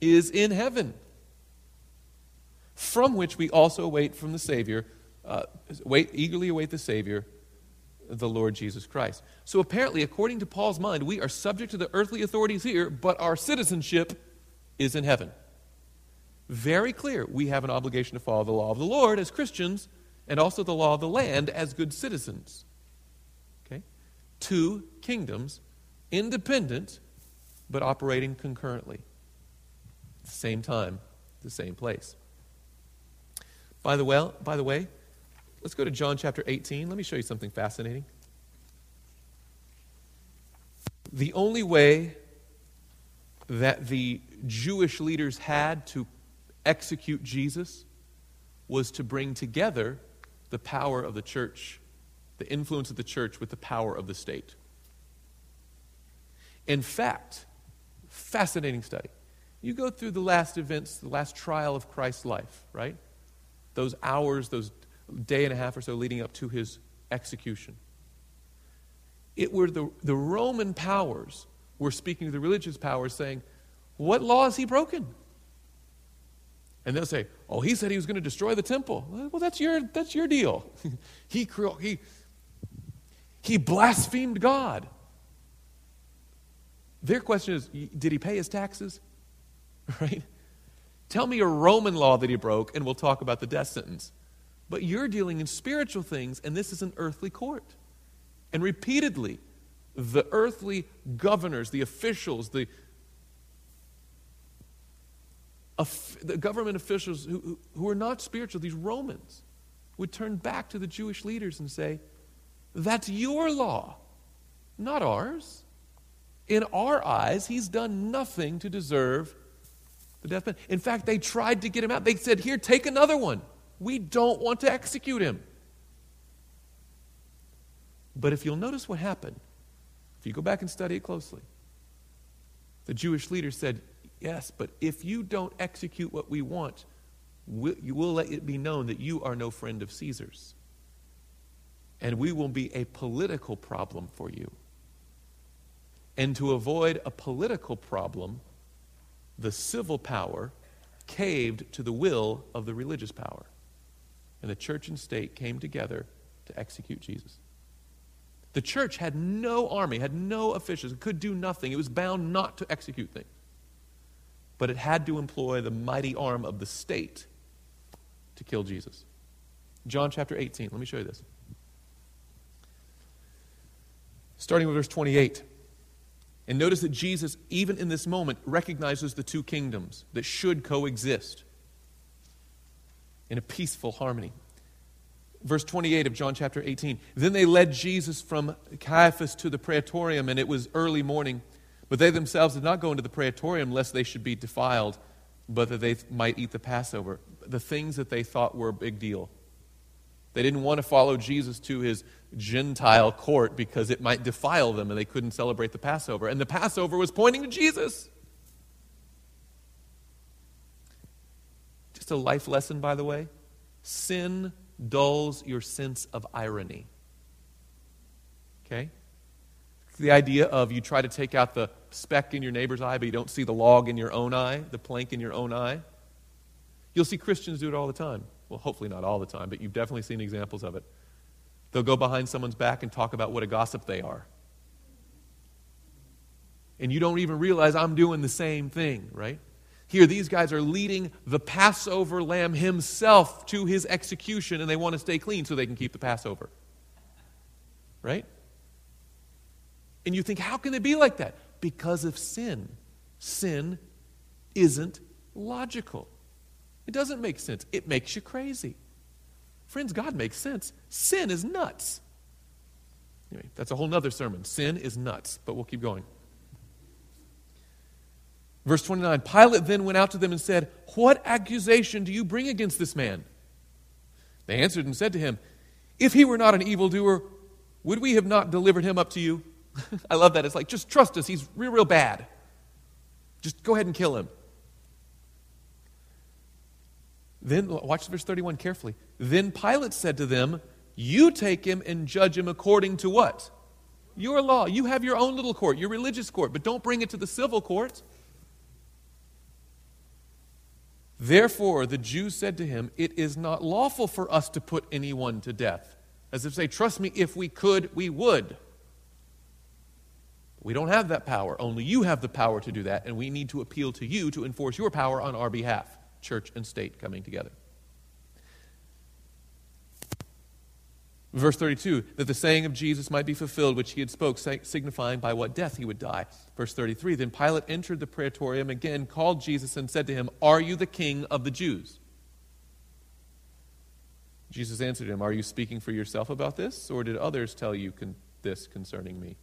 Is in heaven, from which we also wait from the Savior, uh, wait, eagerly await the Savior, the Lord Jesus Christ. So apparently, according to Paul's mind, we are subject to the earthly authorities here, but our citizenship is in heaven very clear. We have an obligation to follow the law of the Lord as Christians and also the law of the land as good citizens. Okay? Two kingdoms, independent, but operating concurrently. At the same time, the same place. By the, well, by the way, let's go to John chapter 18. Let me show you something fascinating. The only way that the Jewish leaders had to execute Jesus was to bring together the power of the church, the influence of the church with the power of the state. In fact, fascinating study. You go through the last events, the last trial of Christ's life, right? Those hours, those day and a half or so leading up to his execution. It were the, the Roman powers were speaking to the religious powers saying, What law has he broken? And they'll say, oh, he said he was going to destroy the temple. Well, that's your, that's your deal. he, he, he blasphemed God. Their question is, did he pay his taxes? Right? Tell me a Roman law that he broke, and we'll talk about the death sentence. But you're dealing in spiritual things, and this is an earthly court. And repeatedly, the earthly governors, the officials, the, the government officials who, who are not spiritual, these Romans, would turn back to the Jewish leaders and say, That's your law, not ours. In our eyes, he's done nothing to deserve the death penalty. In fact, they tried to get him out. They said, Here, take another one. We don't want to execute him. But if you'll notice what happened, if you go back and study it closely, the Jewish leader said, Yes, but if you don't execute what we want, you will let it be known that you are no friend of Caesar's. And we will be a political problem for you. And to avoid a political problem, the civil power caved to the will of the religious power. And the church and state came together to execute Jesus. The church had no army, had no officials, could do nothing. It was bound not to execute things. But it had to employ the mighty arm of the state to kill Jesus. John chapter 18, let me show you this. Starting with verse 28. And notice that Jesus, even in this moment, recognizes the two kingdoms that should coexist in a peaceful harmony. Verse 28 of John chapter 18. Then they led Jesus from Caiaphas to the praetorium, and it was early morning. But they themselves did not go into the praetorium lest they should be defiled, but that they might eat the Passover. The things that they thought were a big deal. They didn't want to follow Jesus to his Gentile court because it might defile them and they couldn't celebrate the Passover. And the Passover was pointing to Jesus. Just a life lesson, by the way. Sin dulls your sense of irony. Okay? The idea of you try to take out the speck in your neighbor's eye, but you don't see the log in your own eye, the plank in your own eye. You'll see Christians do it all the time. Well, hopefully not all the time, but you've definitely seen examples of it. They'll go behind someone's back and talk about what a gossip they are. And you don't even realize I'm doing the same thing, right? Here, these guys are leading the Passover lamb himself to his execution, and they want to stay clean so they can keep the Passover. Right? And you think, how can they be like that? Because of sin. Sin isn't logical. It doesn't make sense. It makes you crazy. Friends, God makes sense. Sin is nuts. Anyway, that's a whole other sermon. Sin is nuts, but we'll keep going. Verse 29 Pilate then went out to them and said, What accusation do you bring against this man? They answered and said to him, If he were not an evildoer, would we have not delivered him up to you? I love that. It's like, just trust us. He's real, real bad. Just go ahead and kill him. Then, watch verse 31 carefully. Then Pilate said to them, You take him and judge him according to what? Your law. You have your own little court, your religious court, but don't bring it to the civil court. Therefore, the Jews said to him, It is not lawful for us to put anyone to death. As if say, Trust me, if we could, we would. We don't have that power. Only you have the power to do that, and we need to appeal to you to enforce your power on our behalf. Church and state coming together. Verse 32, that the saying of Jesus might be fulfilled, which he had spoke, signifying by what death he would die. Verse 33, then Pilate entered the praetorium again, called Jesus, and said to him, Are you the king of the Jews? Jesus answered him, Are you speaking for yourself about this, or did others tell you con- this concerning me?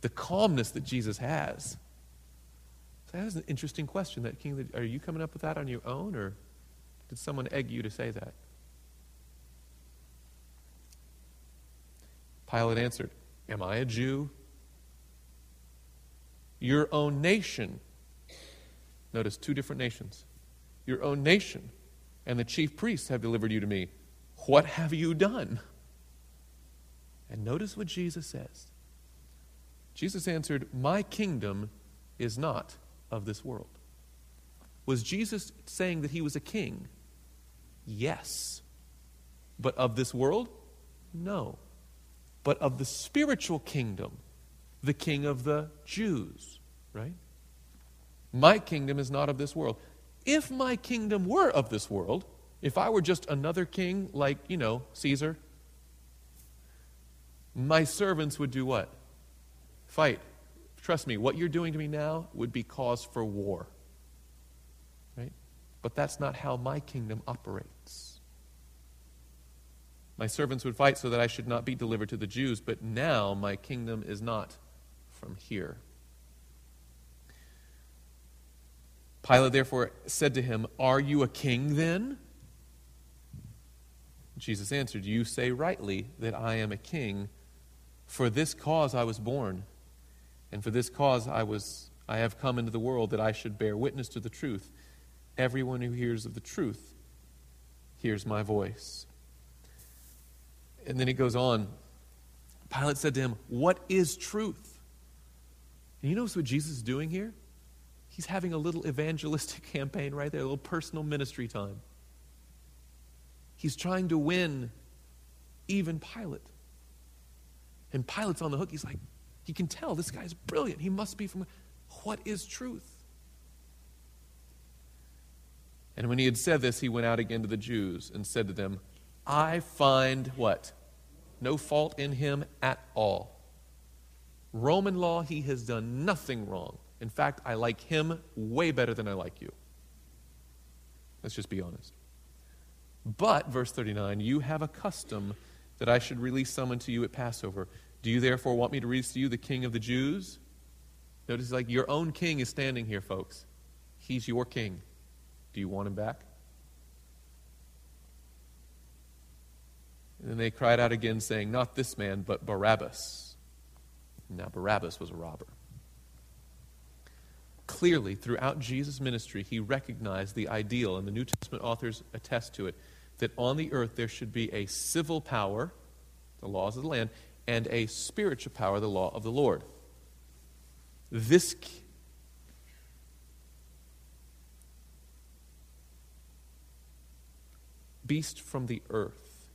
The calmness that Jesus has. That is an interesting question. That king, are you coming up with that on your own, or did someone egg you to say that? Pilate answered, Am I a Jew? Your own nation. Notice two different nations. Your own nation and the chief priests have delivered you to me. What have you done? And notice what Jesus says. Jesus answered, My kingdom is not of this world. Was Jesus saying that he was a king? Yes. But of this world? No but of the spiritual kingdom, the king of the Jews, right? My kingdom is not of this world. If my kingdom were of this world, if I were just another king like, you know, Caesar, my servants would do what? Fight. Trust me, what you're doing to me now would be cause for war. Right? But that's not how my kingdom operates. My servants would fight so that I should not be delivered to the Jews, but now my kingdom is not from here. Pilate therefore said to him, Are you a king then? Jesus answered, You say rightly that I am a king. For this cause I was born, and for this cause I was I have come into the world that I should bear witness to the truth. Everyone who hears of the truth hears my voice. And then he goes on. Pilate said to him, What is truth? And you notice what Jesus is doing here? He's having a little evangelistic campaign right there, a little personal ministry time. He's trying to win even Pilate. And Pilate's on the hook. He's like, he can tell this guy is brilliant. He must be from. What is truth? And when he had said this, he went out again to the Jews and said to them, I find what? No fault in him at all. Roman law, he has done nothing wrong. In fact, I like him way better than I like you. Let's just be honest. But, verse 39, you have a custom that I should release someone to you at Passover. Do you therefore want me to release to you the king of the Jews? Notice, like, your own king is standing here, folks. He's your king. Do you want him back? And then they cried out again, saying, Not this man, but Barabbas. Now, Barabbas was a robber. Clearly, throughout Jesus' ministry, he recognized the ideal, and the New Testament authors attest to it, that on the earth there should be a civil power, the laws of the land, and a spiritual power, the law of the Lord. This beast from the earth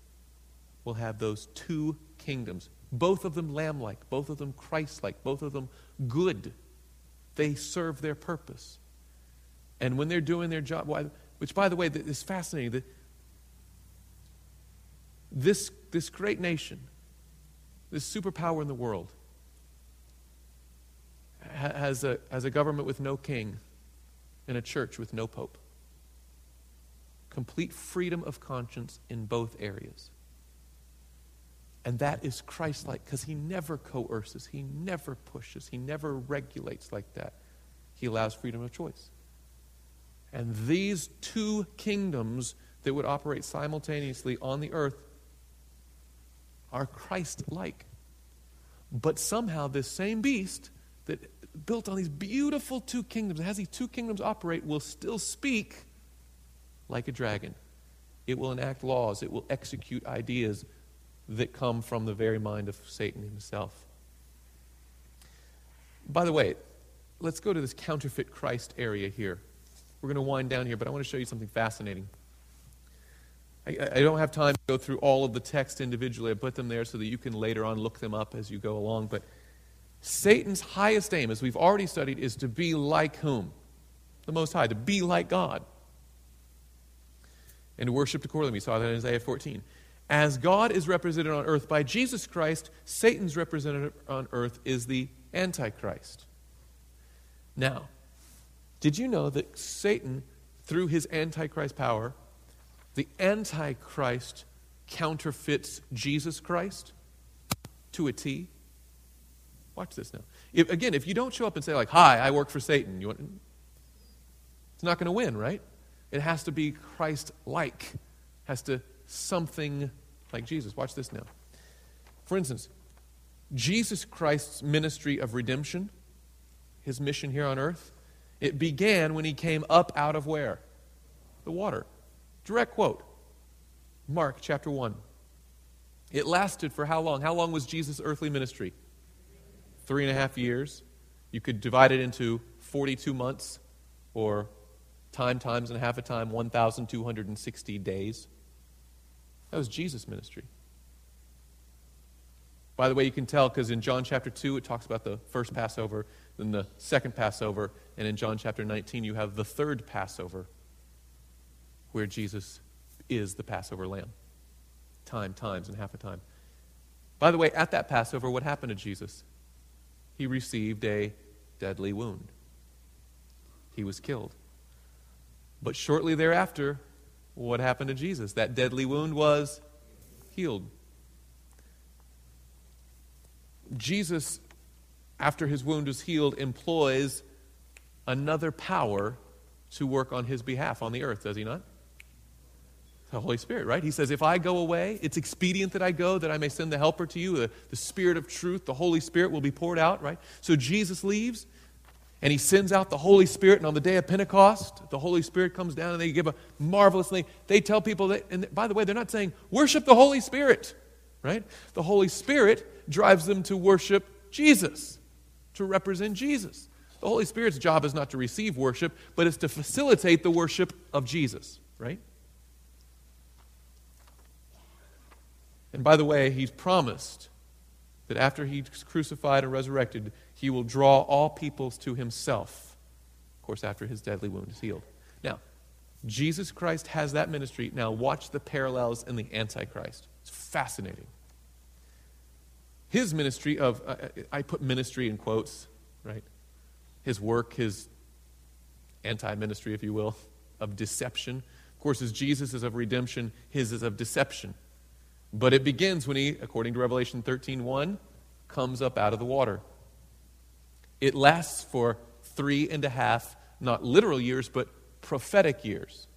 will have those two kingdoms, both of them lamb like, both of them Christ like, both of them good. They serve their purpose. And when they're doing their job, which, by the way, is fascinating, this, this great nation, this superpower in the world, has a, has a government with no king and a church with no pope. Complete freedom of conscience in both areas. And that is Christ like because he never coerces, he never pushes, he never regulates like that. He allows freedom of choice. And these two kingdoms that would operate simultaneously on the earth are Christ like. But somehow, this same beast that built on these beautiful two kingdoms, has these two kingdoms operate, will still speak like a dragon. It will enact laws, it will execute ideas that come from the very mind of Satan himself. By the way, let's go to this counterfeit Christ area here. We're going to wind down here, but I want to show you something fascinating. I, I, don't have time to go through all of the text individually. I put them there so that you can later on look them up as you go along. But Satan's highest aim, as we've already studied, is to be like whom? The Most High, to be like God. And to worship accordingly. We saw that in Isaiah 14. As God is represented on earth by Jesus Christ, Satan's representative on earth is the Antichrist. Now, did you know that Satan, through his Antichrist power, the Antichrist counterfeits Jesus Christ to a T. Watch this now. If, again, if you don't show up and say, like, hi, I work for Satan, you want, it's not going to win, right? It has to be Christ like, has to something like Jesus. Watch this now. For instance, Jesus Christ's ministry of redemption, his mission here on earth, it began when he came up out of where? The water. Direct quote Mark chapter 1. It lasted for how long? How long was Jesus' earthly ministry? Three and a half years. You could divide it into 42 months or time times and a half a time, 1,260 days. That was Jesus' ministry. By the way, you can tell because in John chapter 2, it talks about the first Passover, then the second Passover, and in John chapter 19, you have the third Passover where Jesus is the Passover lamb. Time, times, and half a time. By the way, at that Passover, what happened to Jesus? He received a deadly wound. He was killed. But shortly thereafter, what happened to Jesus? That deadly wound was healed. Jesus, after his wound is healed, employs another power to work on his behalf on the earth, does he not? The Holy Spirit, right? He says, If I go away, it's expedient that I go, that I may send the helper to you. The, the Spirit of truth, the Holy Spirit will be poured out, right? So Jesus leaves and he sends out the Holy Spirit. And on the day of Pentecost, the Holy Spirit comes down and they give a marvelous thing. They tell people that, and by the way, they're not saying, worship the Holy Spirit. right? The Holy Spirit drives them to worship Jesus, to represent Jesus. The Holy Spirit's job is not to receive worship, but it's to facilitate the worship of Jesus, right? And by the way, he's promised that after he's crucified and resurrected, he will draw all peoples to himself. Of course, after his deadly wound is healed. Now, Jesus Christ has that ministry. Now, watch the parallels in the Antichrist. It's fascinating. His ministry of, uh, I put ministry in quotes, right? His work, his anti ministry, if you will, of deception. Of course, as Jesus is of redemption, his is of deception. But it begins when he, according to Revelation 13 1, comes up out of the water. It lasts for three and a half, not literal years, but prophetic years.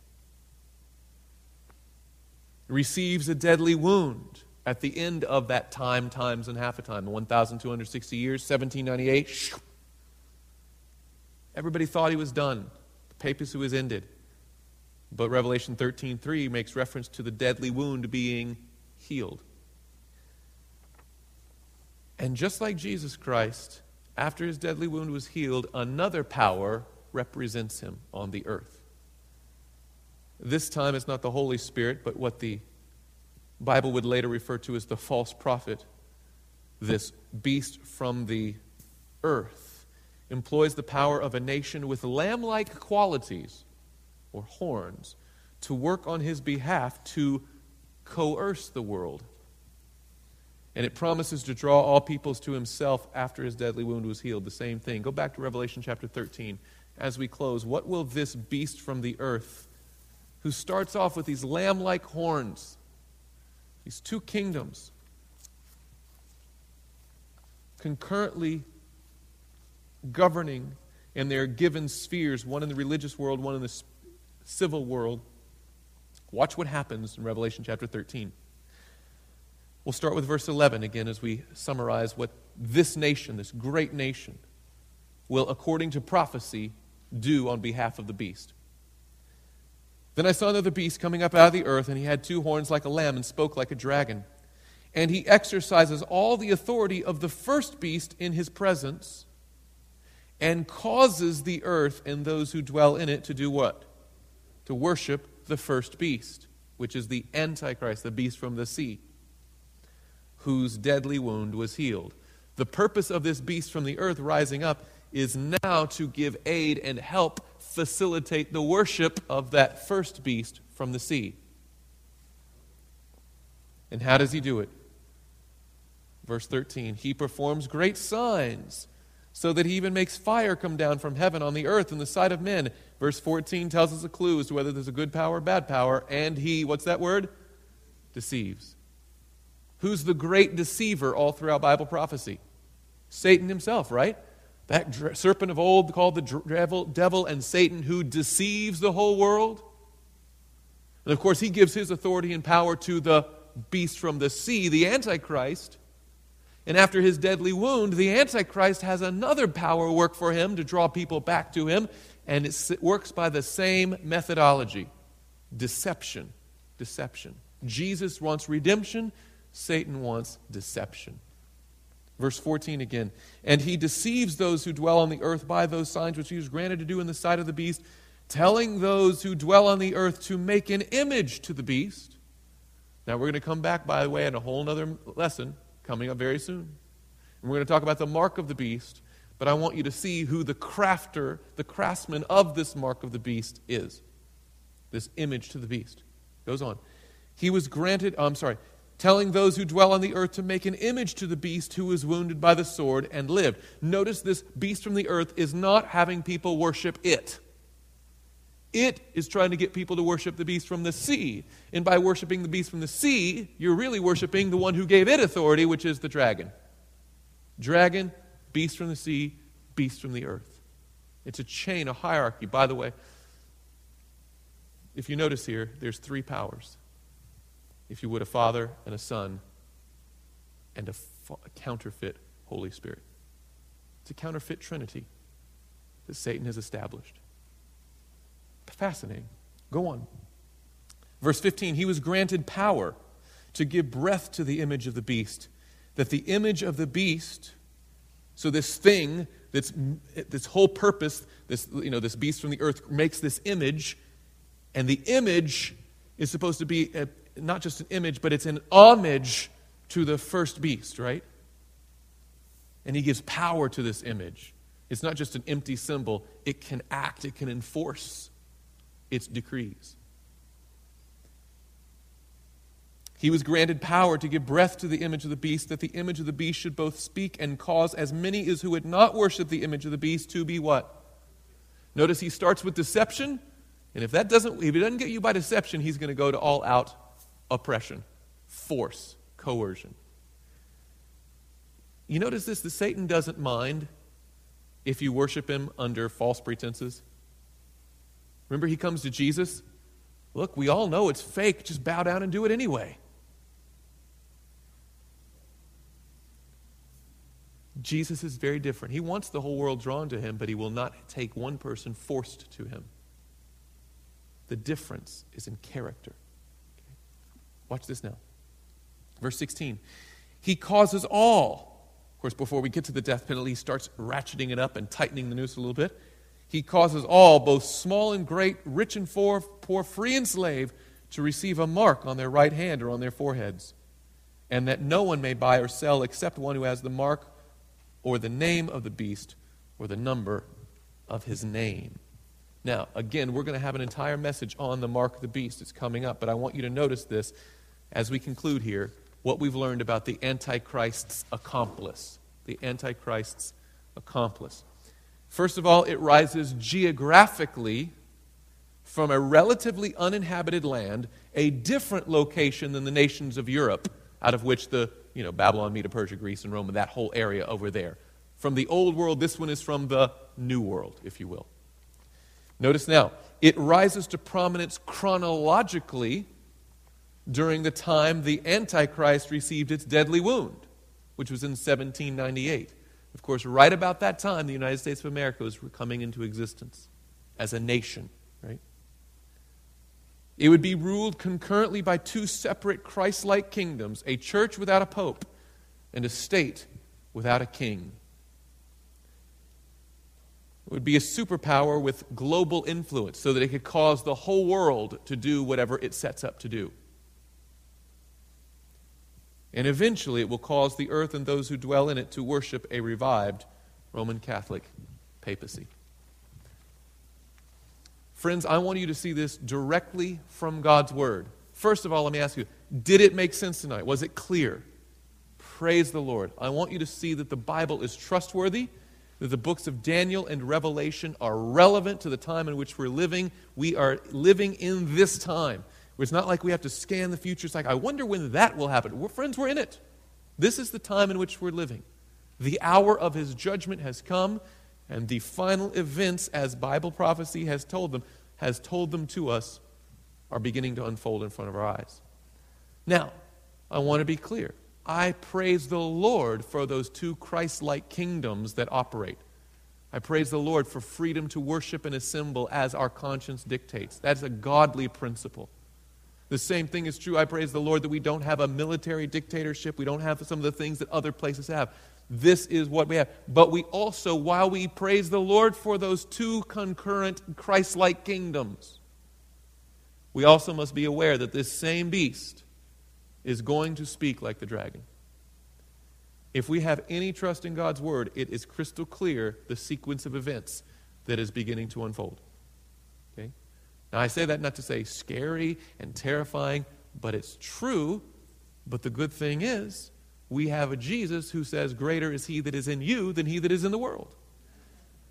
Receives a deadly wound at the end of that time, times and half a time, 1,260 years, 1798. Everybody thought he was done. The papacy was ended. But Revelation 13:3 makes reference to the deadly wound being healed. And just like Jesus Christ, after his deadly wound was healed, another power represents him on the earth. This time it's not the Holy Spirit, but what the Bible would later refer to as the false prophet. This beast from the earth employs the power of a nation with lamb like qualities or horns to work on his behalf to coerce the world. And it promises to draw all peoples to himself after his deadly wound was healed. The same thing. Go back to Revelation chapter 13 as we close. What will this beast from the earth, who starts off with these lamb like horns, these two kingdoms, concurrently governing and they're given spheres, one in the religious world, one in the civil world, Watch what happens in Revelation chapter 13. We'll start with verse 11 again as we summarize what this nation, this great nation, will, according to prophecy, do on behalf of the beast. Then I saw another beast coming up out of the earth, and he had two horns like a lamb and spoke like a dragon. And he exercises all the authority of the first beast in his presence and causes the earth and those who dwell in it to do what? To worship the first beast, which is the Antichrist, the beast from the sea, whose deadly wound was healed. The purpose of this beast from the earth rising up is now to give aid and help facilitate the worship of that first beast from the sea. And how does he do it? Verse 13 He performs great signs so that he even makes fire come down from heaven on the earth in the sight of men. Verse 14 tells us a clue as to whether there's a good power or bad power, and he, what's that word? Deceives. Who's the great deceiver all throughout Bible prophecy? Satan himself, right? That serpent of old called the devil and Satan who deceives the whole world. And of course, he gives his authority and power to the beast from the sea, the Antichrist and after his deadly wound, the Antichrist has another power work for him to draw people back to him, and it works by the same methodology deception. Deception. Jesus wants redemption, Satan wants deception. Verse 14 again. And he deceives those who dwell on the earth by those signs which he was granted to do in the sight of the beast, telling those who dwell on the earth to make an image to the beast. Now we're going to come back, by the way, in a whole other lesson coming up very soon. And we're going to talk about the mark of the beast, but I want you to see who the crafter, the craftsman of this mark of the beast is. This image to the beast. Goes on. He was granted, oh, I'm sorry, telling those who dwell on the earth to make an image to the beast who was wounded by the sword and lived. Notice this beast from the earth is not having people worship it. It is trying to get people to worship the beast from the sea. And by worshiping the beast from the sea, you're really worshiping the one who gave it authority, which is the dragon. Dragon, beast from the sea, beast from the earth. It's a chain, a hierarchy. By the way, if you notice here, there's three powers. If you would, a father and a son and a, fa- a counterfeit Holy Spirit. It's a counterfeit trinity that Satan has established. Fascinating. Go on. Verse 15 He was granted power to give breath to the image of the beast, that the image of the beast, so this thing, that's, this whole purpose, this, you know, this beast from the earth makes this image, and the image is supposed to be a, not just an image, but it's an homage to the first beast, right? And he gives power to this image. It's not just an empty symbol, it can act, it can enforce its decrees. He was granted power to give breath to the image of the beast, that the image of the beast should both speak and cause as many as who had not worshipped the image of the beast to be what? Notice he starts with deception, and if that doesn't, if he doesn't get you by deception, he's going to go to all out oppression, force, coercion. You notice this that Satan doesn't mind if you worship him under false pretenses. Remember, he comes to Jesus. Look, we all know it's fake. Just bow down and do it anyway. Jesus is very different. He wants the whole world drawn to him, but he will not take one person forced to him. The difference is in character. Okay. Watch this now. Verse 16. He causes all. Of course, before we get to the death penalty, he starts ratcheting it up and tightening the noose a little bit. He causes all, both small and great, rich and poor, poor, free and slave, to receive a mark on their right hand or on their foreheads, and that no one may buy or sell except one who has the mark or the name of the beast or the number of his name. Now, again, we're going to have an entire message on the mark of the beast. It's coming up, but I want you to notice this as we conclude here what we've learned about the Antichrist's accomplice. The Antichrist's accomplice. First of all, it rises geographically from a relatively uninhabited land, a different location than the nations of Europe, out of which the you know, Babylon, Medo, Persia, Greece, and Rome, and that whole area over there. From the old world, this one is from the new world, if you will. Notice now, it rises to prominence chronologically during the time the Antichrist received its deadly wound, which was in 1798. Of course, right about that time, the United States of America was coming into existence as a nation, right? It would be ruled concurrently by two separate Christ like kingdoms a church without a pope and a state without a king. It would be a superpower with global influence so that it could cause the whole world to do whatever it sets up to do. And eventually it will cause the earth and those who dwell in it to worship a revived Roman Catholic papacy. Friends, I want you to see this directly from God's Word. First of all, let me ask you did it make sense tonight? Was it clear? Praise the Lord. I want you to see that the Bible is trustworthy, that the books of Daniel and Revelation are relevant to the time in which we're living. We are living in this time. It's not like we have to scan the future. It's like, I wonder when that will happen. We're, friends, we're in it. This is the time in which we're living. The hour of his judgment has come, and the final events, as Bible prophecy has told them, has told them to us, are beginning to unfold in front of our eyes. Now, I want to be clear. I praise the Lord for those two Christ like kingdoms that operate. I praise the Lord for freedom to worship and assemble as our conscience dictates. That's a godly principle. The same thing is true. I praise the Lord that we don't have a military dictatorship. We don't have some of the things that other places have. This is what we have. But we also, while we praise the Lord for those two concurrent Christ like kingdoms, we also must be aware that this same beast is going to speak like the dragon. If we have any trust in God's word, it is crystal clear the sequence of events that is beginning to unfold. Now, I say that not to say scary and terrifying, but it's true. But the good thing is, we have a Jesus who says, Greater is he that is in you than he that is in the world.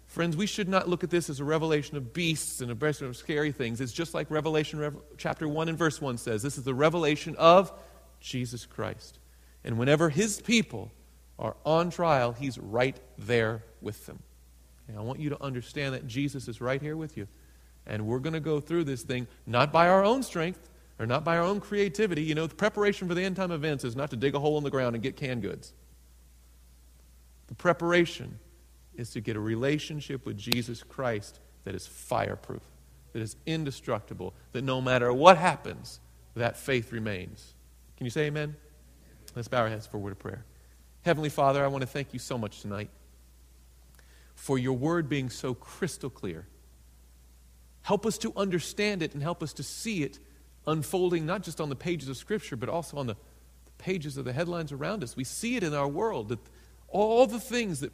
Friends, we should not look at this as a revelation of beasts and a revelation of scary things. It's just like Revelation chapter 1 and verse 1 says this is the revelation of Jesus Christ. And whenever his people are on trial, he's right there with them. And I want you to understand that Jesus is right here with you. And we're going to go through this thing not by our own strength, or not by our own creativity. You know, the preparation for the end time events is not to dig a hole in the ground and get canned goods. The preparation is to get a relationship with Jesus Christ that is fireproof, that is indestructible, that no matter what happens, that faith remains. Can you say amen? Let's bow our heads for a word of prayer. Heavenly Father, I want to thank you so much tonight for your word being so crystal clear. Help us to understand it and help us to see it unfolding not just on the pages of Scripture, but also on the, pages of the headlines around us. We see it in our world that all the things that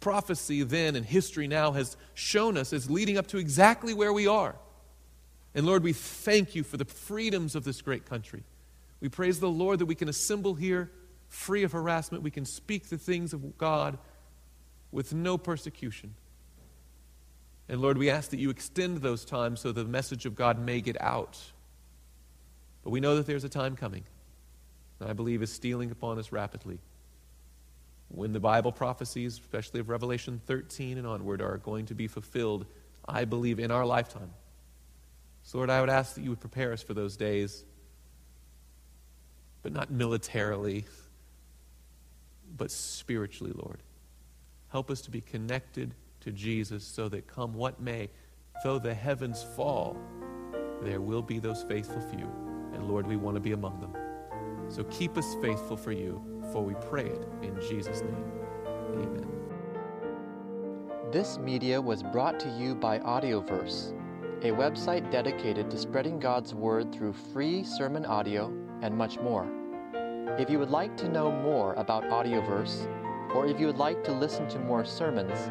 prophecy then and history now has shown us is leading up to exactly where we are. And Lord, we thank you for the freedoms of this great country. We praise the Lord that we can assemble here free of harassment. We can speak the things of God with no persecution. And Lord, we ask that you extend those times so the message of God may get out. But we know that there's a time coming, and I believe is stealing upon us rapidly. When the Bible prophecies, especially of Revelation 13 and onward, are going to be fulfilled, I believe, in our lifetime. So, Lord, I would ask that you would prepare us for those days, but not militarily, but spiritually, Lord. Help us to be connected to Jesus so that come what may, though the heavens fall, there will be those faithful few. And Lord, we want to be among them. So keep us faithful for you, for we pray it in Jesus' name. Amen. This media was brought to you by Audioverse, a website dedicated to spreading God's Word through free sermon audio and much more. If you would like to know more about Audioverse, or if you would like to listen to more sermons,